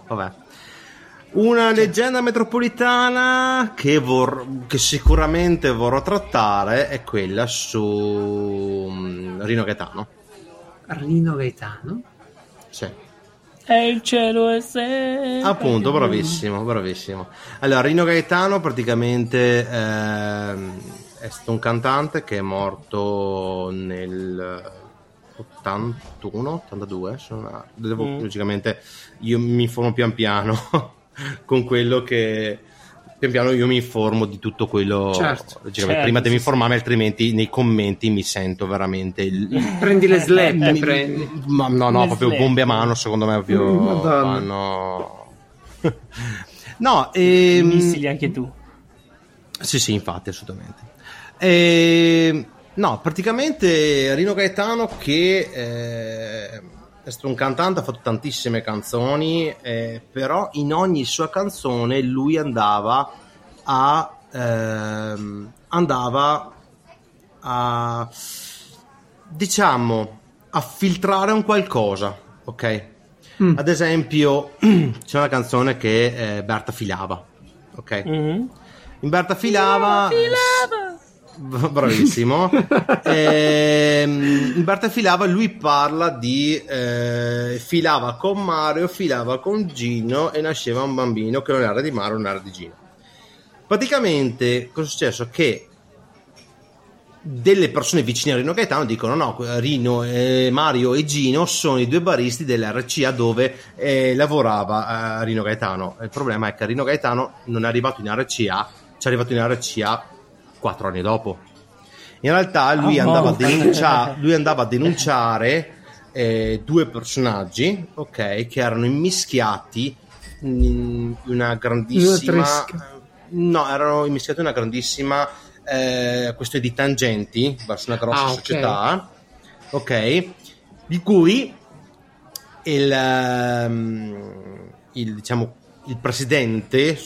Vabbè. Una leggenda metropolitana che, vor- che sicuramente vorrò trattare è quella su mm, Rino Gaetano. Rino Gaetano. Sì. E il cielo è sempre... Appunto, bravissimo, bravissimo. Allora, Rino Gaetano praticamente ehm, è stato un cantante che è morto nel 81, 82, se non erro. Devo- Mm. logicamente io mi informo pian piano con quello che pian piano io mi informo di tutto quello Certo, certo, prima sì. informarmi altrimenti nei commenti mi sento veramente il, Prendi le slap, mi- prendi. ma no, no, Le proprio slap. bombe a mano, secondo me, proprio Mm, fanno... no, ehm, Missili anche tu. sì, sì, infatti, assolutamente. Ehm, no, praticamente Rino Gaetano che eh, è stato un cantante, ha fatto tantissime canzoni, eh, però in ogni sua canzone lui andava a... ehm, andava a... diciamo, a filtrare un qualcosa, ok? Mm. Ad esempio, c'è una canzone che è Berta Filava, ok? Mhm. In Berta Filava. B- Bravissimo. Ehm, in Berta Filava lui parla di eh, filava con Mario, filava con Gino e nasceva un bambino che non era di Mario, non era di Gino. Praticamente cosa è successo? Che delle persone vicine a Rino Gaetano dicono no, Rino, eh, Mario e Gino sono i due baristi dell'RCA dove eh, lavorava eh, Rino Gaetano. Il problema è che Rino Gaetano non è arrivato in RCA, ci è arrivato in RCA quattro anni dopo. In realtà lui, Oh, andava, a no. denuncia- lui andava a denunciare eh, due personaggi, ok, che erano immischiati in una grandissima... Tresca. no, erano immischiati in una grandissima eh, questione di tangenti verso una grossa Ah, ok. società, ok, di cui il, ehm, il, diciamo, il presidente,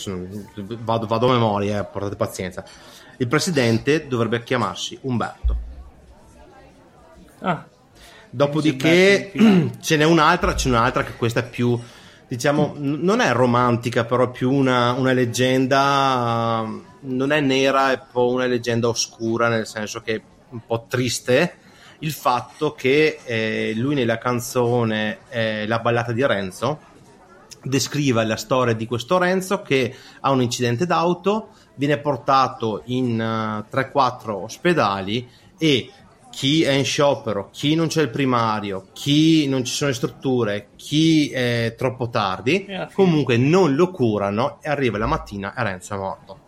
vado, vado a memoria, eh, portate pazienza, il presidente dovrebbe chiamarsi Umberto. Ah, Dopodiché ce n'è un'altra, c'è un'altra che questa è più, diciamo, n- non è romantica, però è più una, una leggenda, non è nera, è un po' una leggenda oscura, nel senso che è un po' triste il fatto che eh, lui nella canzone eh, La ballata di Renzo descriva la storia di questo Renzo che ha un incidente d'auto, viene portato in eh, 3-4 ospedali e chi è in sciopero, chi non c'è il primario, chi non ci sono le strutture, chi è troppo tardi, comunque non lo curano e arriva la mattina e Renzo è morto.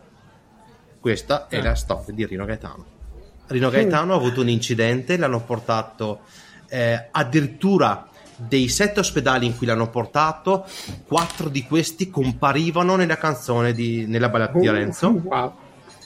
Questa è la storia di Rino Gaetano. Rino Gaetano ha avuto un incidente, l'hanno portato eh, addirittura dei sette ospedali in cui l'hanno portato, quattro di questi comparivano nella canzone di, nella ballata di Renzo. Wow.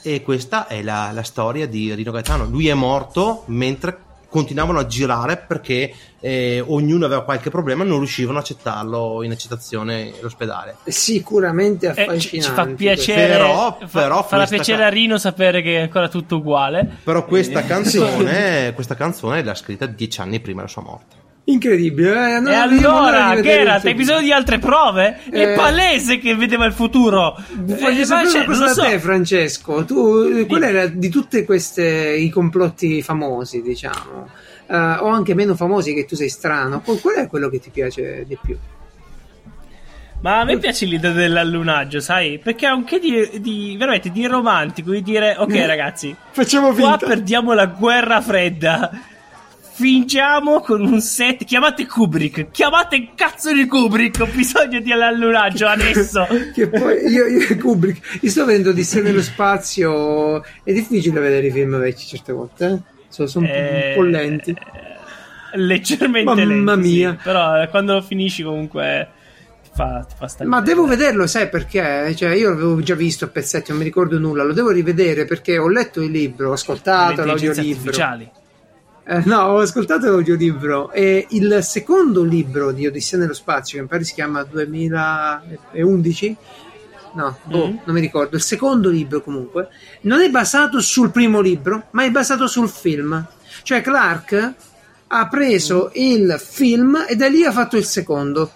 E questa è la, la storia di Rino Gaetano. Lui è morto mentre continuavano a girare perché eh, ognuno aveva qualche problema e non riuscivano a accettarlo in accettazione all'ospedale. Sicuramente eh, ci, affascinante. ci fa piacere, Però- fa- però farà piacere a Rino sapere che è ancora tutto uguale. Però questa Eh, canzone, questa canzone l'ha scritta dieci anni prima della sua morte. Incredibile. eh, no, e allora, Geralt, hai bisogno di altre prove? È Eh, palese che vedeva il futuro. Voglio Eh, sapere una cosa non da so. te, Francesco. Tu, eh, qual era di tutte queste i complotti famosi, diciamo, eh, o anche meno famosi che tu sei strano? Qual è quello che ti piace di più? Ma a me piace l'idea dell'allunaggio, sai? Perché ha un che di, di- veramente di romantico di dire, ok ragazzi, Facciamo qua finta. perdiamo la guerra fredda. Fingiamo con un set. Chiamate Kubrick. Chiamate il cazzo di Kubrick. Ho bisogno di allunaggio adesso. Che poi io, io Kubrick, io sto vedendo di sé nello spazio. È difficile vedere i film vecchi certe volte, eh? Sono, sono un po'- Eh, un po' lenti. Leggermente Mamma lenti, sì. mia. Però eh, quando lo finisci comunque ti fa, ti fa Ma devo vederlo, sai perché? Cioè, io l'avevo già visto a pezzetti, non mi ricordo nulla. Lo devo rivedere perché ho letto il libro, ho ascoltato l'audiolibro. artificiali. Eh, no, ho ascoltato l'audiolibro e il secondo libro di Odissea nello spazio, che mi pare si chiama 2011, no, boh, Mhm. non mi ricordo, il secondo libro comunque, non è basato sul primo libro, ma è basato sul film. Cioè Clark ha preso il film e da lì ha fatto il secondo.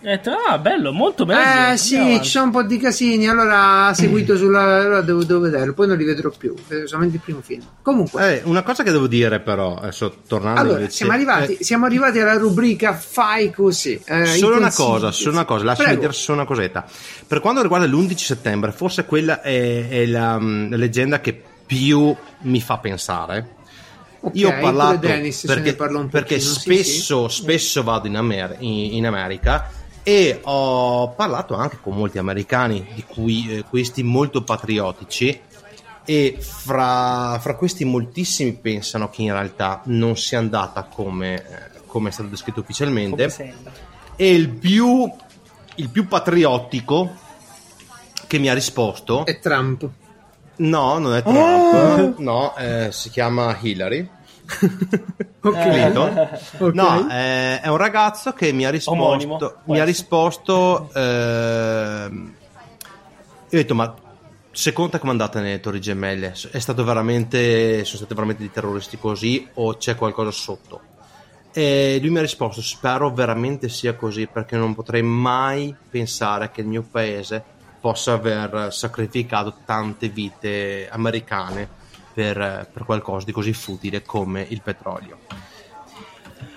Ho detto, ah, bello, molto bello. Eh sì, avanti. ci sono un po' di casini, allora ha seguito sulla... allora devo, devo vederlo, poi non li vedrò più, vedo solamente il primo film. Comunque... Eh, una cosa che devo dire però, adesso tornando Allora, invece- siamo arrivati, eh, siamo arrivati alla rubrica Fai così. eh, solo una cosa, solo una cosa, lasciami Prego. dire solo una cosetta. Per quanto riguarda l'11 settembre, forse quella è, è la, mm, la leggenda che più mi fa pensare. Ok, Io ho parlato Dennis perché, perché pochino, sì, spesso, sì. spesso vado in, Amer- in- in America e ho parlato anche con molti americani, di cui eh, questi molto patriottici, e fra, fra questi moltissimi pensano che in realtà non sia andata come, eh, come è stato descritto ufficialmente e il più, il più patriottico che mi ha risposto È Trump. no, non è Trump Oh! no, eh, si chiama Hillary Ok. Clinton Ok. no, eh, è un ragazzo che mi ha risposto mi ha risposto ehm, io ho detto ma secondo te come è andata nelle torri gemelle? È stato veramente sono stati veramente dei terroristi così o c'è qualcosa sotto? E lui mi ha risposto spero veramente sia così perché non potrei mai pensare che il mio paese possa aver sacrificato tante vite americane per, per qualcosa di così futile come il petrolio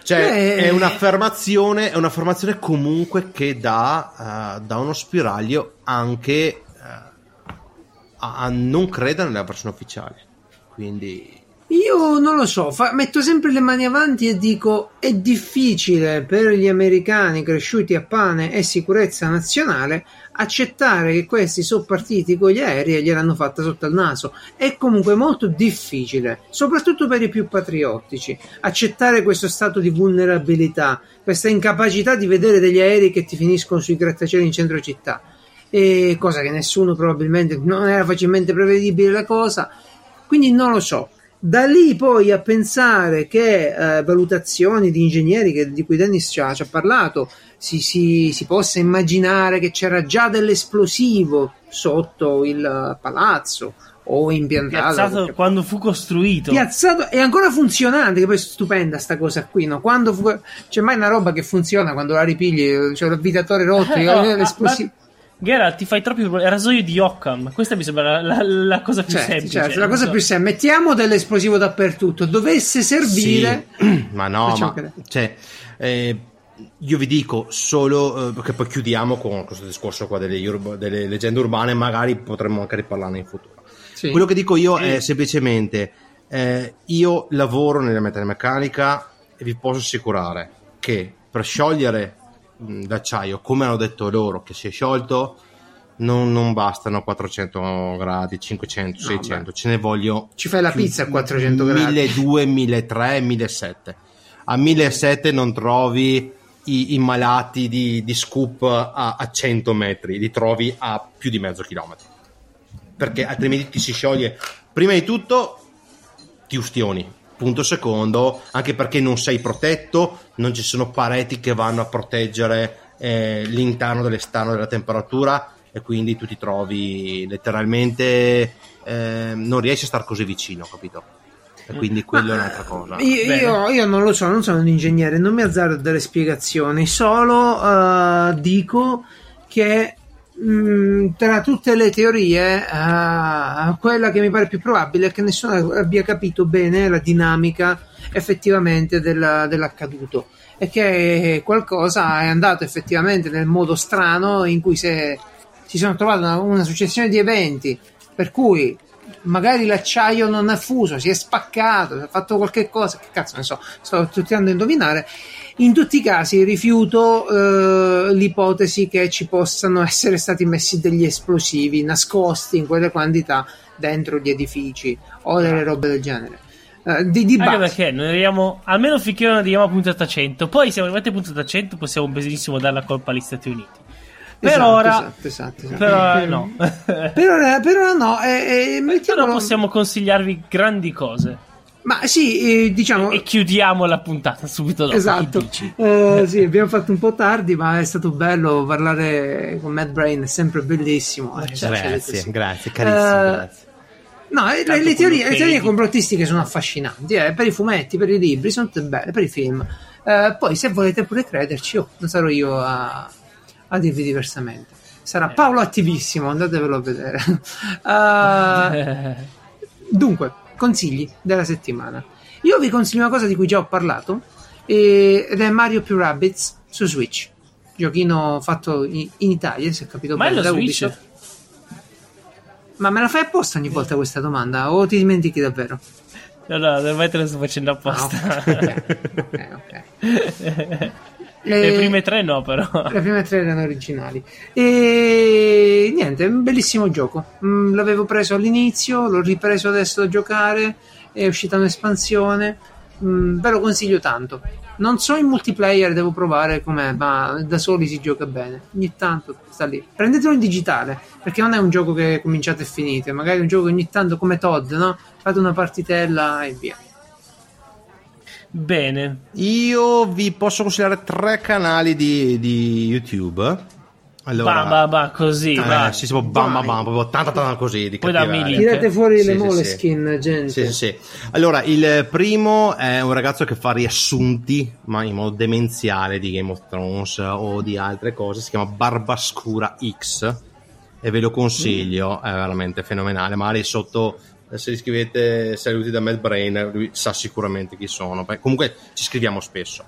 cioè Beh. è un'affermazione è un'affermazione comunque che dà, eh, dà uno spiraglio anche eh, a, a non credere nella versione ufficiale quindi Io non lo so, fa- metto sempre le mani avanti e dico è difficile per gli americani cresciuti a pane e sicurezza nazionale accettare che questi sono partiti con gli aerei e gliel'hanno fatta sotto al naso. È comunque molto difficile, soprattutto per i più patriottici, accettare questo stato di vulnerabilità, questa incapacità di vedere degli aerei che ti finiscono sui grattacieli in centro città. E cosa che nessuno probabilmente non era facilmente prevedibile la cosa. Quindi non lo so. Da lì poi a pensare che eh, valutazioni di ingegneri che- di cui Dennis ci ha, ci ha parlato si, si- si possa immaginare che c'era già dell'esplosivo sotto il palazzo o impiantato Piazzato quando fu costruito. piazzato è ancora funzionante che poi è stupenda sta cosa qui no? quando fu- c'è mai una roba che funziona quando la ripigli c'è l'avvitatore rotto Eh, no, l'esplosivo Geralt, ti fai troppi problemi. Rasoio di Occam. Questa mi sembra la, la- la cosa più Certo, semplice. certo, la cosa so. più semplice mettiamo dell'esplosivo dappertutto dovesse servire Sì, ma no, ma cioè, eh, io vi dico solo eh, perché poi chiudiamo con questo discorso qua delle, delle leggende urbane, magari potremmo anche riparlarne in futuro. Sì. Quello che dico io è semplicemente: eh, io lavoro nella metalmeccanica e vi posso assicurare che per sciogliere mh, l'acciaio, come hanno detto loro, che si è sciolto, non, non bastano 400 gradi, 500, No, 600, ce ne voglio Ci fai la pizza a 400 gradi. 1200, 1300, 1700. A 1700 non trovi i, i malati di, di scoop a, a 100 metri, li trovi a più di mezzo chilometro. Perché altrimenti ti si scioglie. Prima di tutto ti ustioni. Punto secondo, anche perché non sei protetto, non ci sono pareti che vanno a proteggere eh, l'interno dell'esterno della temperatura e quindi tu ti trovi letteralmente eh, non riesci a stare così vicino, capito? E quindi quello è un'altra cosa. Io, io- io non lo so, non sono un ingegnere, non mi azzardo delle spiegazioni, solo eh, dico che mh, tra tutte le teorie, eh, quella che mi pare più probabile è che nessuno abbia capito bene la dinamica effettivamente della- dell'accaduto e che qualcosa è andato effettivamente nel modo strano in cui se- si sono trovate una, una successione di eventi per cui magari l'acciaio non è fuso, si è spaccato, si è fatto qualche cosa, che cazzo ne so, sto tentando di indovinare. In tutti i casi rifiuto eh, l'ipotesi che ci possano essere stati messi degli esplosivi nascosti in quelle quantità dentro gli edifici o delle robe del genere. Eh, di, di Anche perché non arriviamo, almeno finché non arriviamo a puntata 100. Poi, siamo arrivati a puntata 100, possiamo benissimo dare la colpa agli Stati Uniti. Per Esatto, ora, esatto, esatto, esatto. per ora no. Per ora, per ora no, e, e Però mettiamolo- possiamo consigliarvi grandi cose. Ma sì, eh, diciamo. E chiudiamo la puntata subito dopo. Esatto? Eh, sì, abbiamo fatto un po' tardi, ma è stato bello parlare con Matt Brain, è sempre bellissimo. eh, cioè, cioè, Grazie, sì. grazie, carissimo, Eh, grazie. No, le, le teorie, le teorie complottistiche sono affascinanti, eh, per i fumetti, per i libri, sono tutte belle, per i film. Poi, se volete pure crederci, oh, non sarò io a, a dirvi diversamente. Sarà. Paolo attivissimo, andatevelo a vedere. Eh, Dunque, consigli della settimana. Io vi consiglio una cosa di cui già ho parlato, eh, ed è Mario più Rabbids su Switch. Giochino fatto in, in Italia, se ho capito Ma bene, da Switch? Ubisoft. Ma me la fai apposta ogni volta questa domanda? O ti dimentichi davvero? No, no, ormai te lo sto facendo Ah, apposta. ok, ok, ok. Le Eh, prime tre no, però. Le prime tre erano originali. E niente, è un bellissimo gioco. Mm, l'avevo preso all'inizio, l'ho ripreso adesso da giocare. È uscita un'espansione. Mm, ve lo consiglio tanto. Non so in multiplayer, devo provare com'è, ma da soli si gioca bene. Ogni tanto sta lì. Prendetelo in digitale, perché non è un gioco che cominciate e finite. Magari è un gioco che ogni tanto, come Todd, no? Fate una partitella e via. Bene. Io vi posso consigliare tre canali di, di YouTube. Allora, Ba, ba, ba, così. eh, vai. sì, sì, proprio bam, bam, bam, proprio tanta, tanta così. Di Poi dammi lì. Tirate fuori Sì, le sì, moleskin, gente. Sì, sì, sì. Allora, il primo è un ragazzo che fa riassunti, ma in modo demenziale, di Game of Thrones o di altre cose. Si chiama Barbascura X e ve lo consiglio, è veramente fenomenale. Magari sotto Se gli scrivete saluti da Mad Brain, lui sa sicuramente chi sono. Beh, comunque ci scriviamo spesso.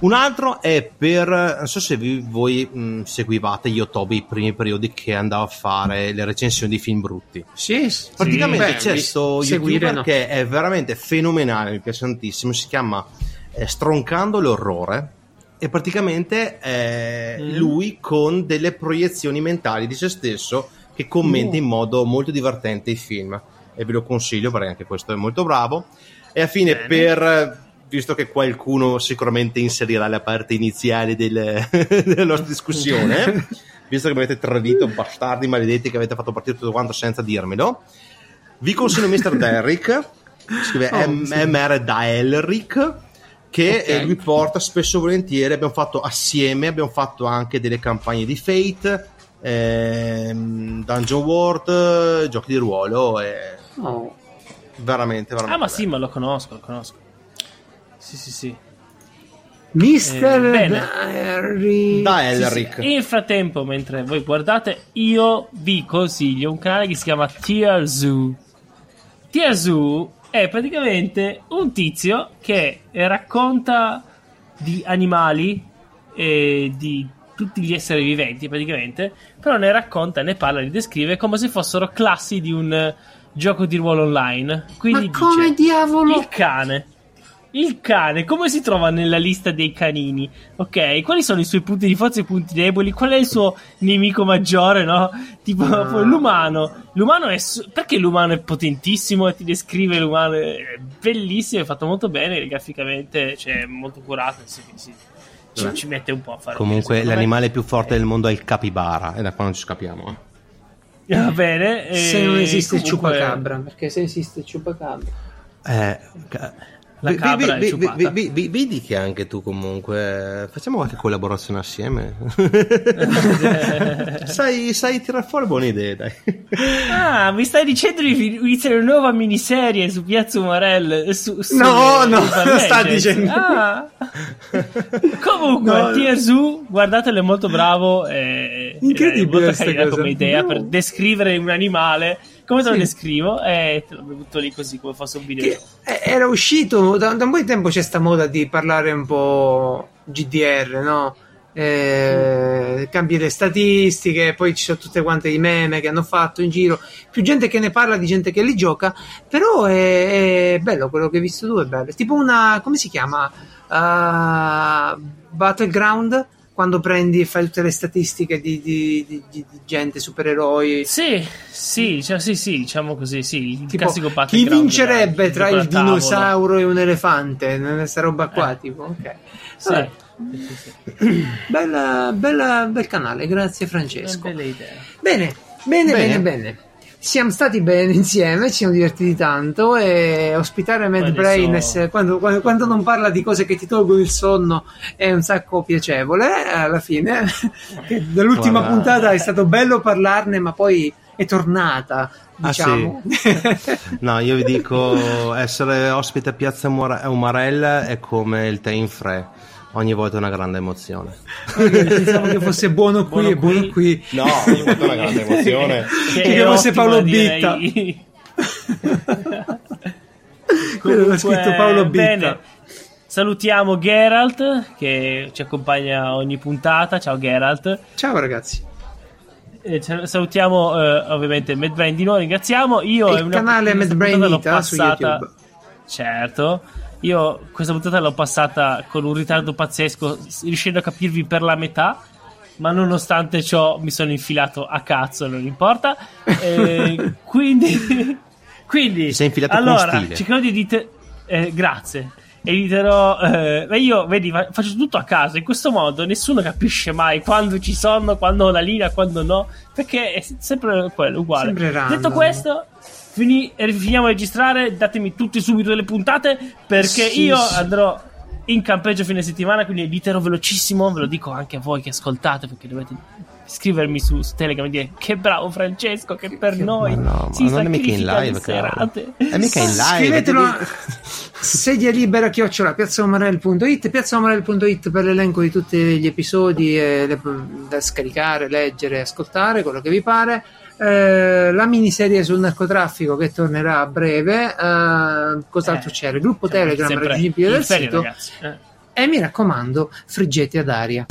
Un altro è per, non so se vi- voi mh, seguivate Yotobi i primi periodi che andava a fare le recensioni di film brutti. Sì, Praticamente beh, c'è questo youtuber no. che è veramente fenomenale, mi piace tantissimo, si chiama eh, Stroncando l'orrore e praticamente è Mm. lui con delle proiezioni mentali di se stesso che commenta Mm. in modo molto divertente i film e ve lo consiglio perché anche questo è molto bravo e a fine Bene. per visto che qualcuno sicuramente inserirà la parte iniziale del- della nostra discussione visto che mi avete tradito bastardi maledetti che avete fatto partire tutto quanto senza dirmelo vi consiglio Mr. Derrick scrive Oh, M- sì. MR Daelric che Ok. eh, lui porta spesso e volentieri abbiamo fatto assieme abbiamo fatto anche delle campagne di Fate ehm, Dungeon World eh, giochi di ruolo e Oh. veramente veramente Ah, ma sì, ma lo conosco, lo conosco. Sì, sì, sì. Mister Eh. Diary. Daelric In frattempo, mentre voi guardate, io vi consiglio un canale che si chiama Tier Zoo. Tier Zoo è praticamente un tizio che racconta di animali e di tutti gli esseri viventi, praticamente, però ne racconta, ne parla, li descrive come se fossero classi di un gioco di ruolo online. Quindi Ma come dice, diavolo? il cane. Il cane, come si trova nella lista dei canini? Ok, quali sono i suoi punti di forza e i punti deboli? Qual è il suo nemico maggiore, no? Tipo Ah. l'umano. L'umano è. su- Perché l'umano è potentissimo e ti descrive l'umano? È bellissimo, è fatto molto bene graficamente, cioè molto curato. sì, sì. Ci, ci mette un po' a fare. comunque l'animale più forte del mondo è il capibara e da qua non ci scapiamo eh. Va bene. Se non esiste il comunque- ciupacabra, perché se esiste il ciupacabra. Eh, La cabra vi- è vi- vi- vedi che anche tu comunque facciamo qualche collaborazione assieme sai, sai tirare fuori buone idee dai Ah, mi stai dicendo di iniziare una nuova miniserie su Piazza Umarell? Su, su No, no, Urban non sta dicendo. Ah. Comunque, No. TRZU, guardatelo, è molto bravo. È, Incredibile è molto carina come idea No. per descrivere un animale. Come te lo Sì. descrivo? E te lo butto lì così come fosse un video. Eh, era uscito da, da un po' di tempo c'è sta moda di parlare un po' GDR, no? Eh, cambi le statistiche, poi ci sono tutte quante i meme che hanno fatto in giro. Più gente che ne parla di gente che li gioca, però è, è bello quello che hai visto tu. È bello. È tipo una come si chiama? Uh, Battleground quando prendi e fai tutte le statistiche di, di- di- di- di gente, supereroi. Sì, sì, diciamo, sì, sì, diciamo così, sì. Il Tipo, classico chi vincerebbe tra il dinosauro e un elefante? Questa roba qua, Eh. tipo, ok. Sì. Vabbè, bella, bella- bel canale, grazie Francesco. bella idea. Bene, bene, bene, Bene. bene. Siamo stati bene insieme, ci siamo divertiti tanto e ospitare Mad Brain adesso- quando, quando- quando non parla di cose che ti tolgono il sonno è un sacco piacevole alla fine. Dall'ultima Guarda. puntata è stato bello parlarne, ma poi è tornata, Ah, diciamo. no io vi dico essere ospite a Piazza Umarella è come il tè in fre ogni volta è una grande emozione Pensavo che fosse buono qui Buono e buono qui. qui. no ogni volta è una grande emozione Che fosse Paolo direi. Quello l'ha scritto Paolo Bitta. bene. Salutiamo Geralt che ci accompagna ogni puntata. Ciao Geralt. Ciao ragazzi. Eh, salutiamo eh, ovviamente Mad Brain di nuovo, ringraziamo. Io Il è una- canale questa Mad Brain puntata l'ho Ita su passata- YouTube. Certo. Io questa puntata l'ho passata con un ritardo pazzesco, riuscendo a capirvi per la metà. Ma nonostante ciò mi sono infilato a cazzo, non importa. Eh, quindi, quindi Ti sei infilato con allora, stile. cercherò di editare. Eh, grazie. Editerò. Eh, io, vedi, fa- faccio tutto a caso. In questo modo nessuno capisce mai quando ci sono, quando ho la linea, quando no. Perché è sempre quello, uguale. Sempre. Detto questo, fini- finiamo a registrare. Datemi tutti subito delle puntate. Perché Sì, io sì. andrò in campeggio fine settimana. Quindi editerò velocissimo. Ve lo dico anche a voi che ascoltate. Perché dovete scrivermi su, su Telegram e dire che bravo Francesco. Che per che- noi ma no, si non è mica in live serate. è mica in live Scrivetelo a sedia libera chiocciola piazzaomarel.it piazzaomarel.it per l'elenco di tutti gli episodi le- da scaricare, leggere, ascoltare, quello che vi pare. Eh, la miniserie sul narcotraffico che tornerà a breve. eh, cos'altro Eh, c'era? Il gruppo Telegram raggiungibile dal ferie, sito. ragazzi. Eh. E mi raccomando, friggete ad aria.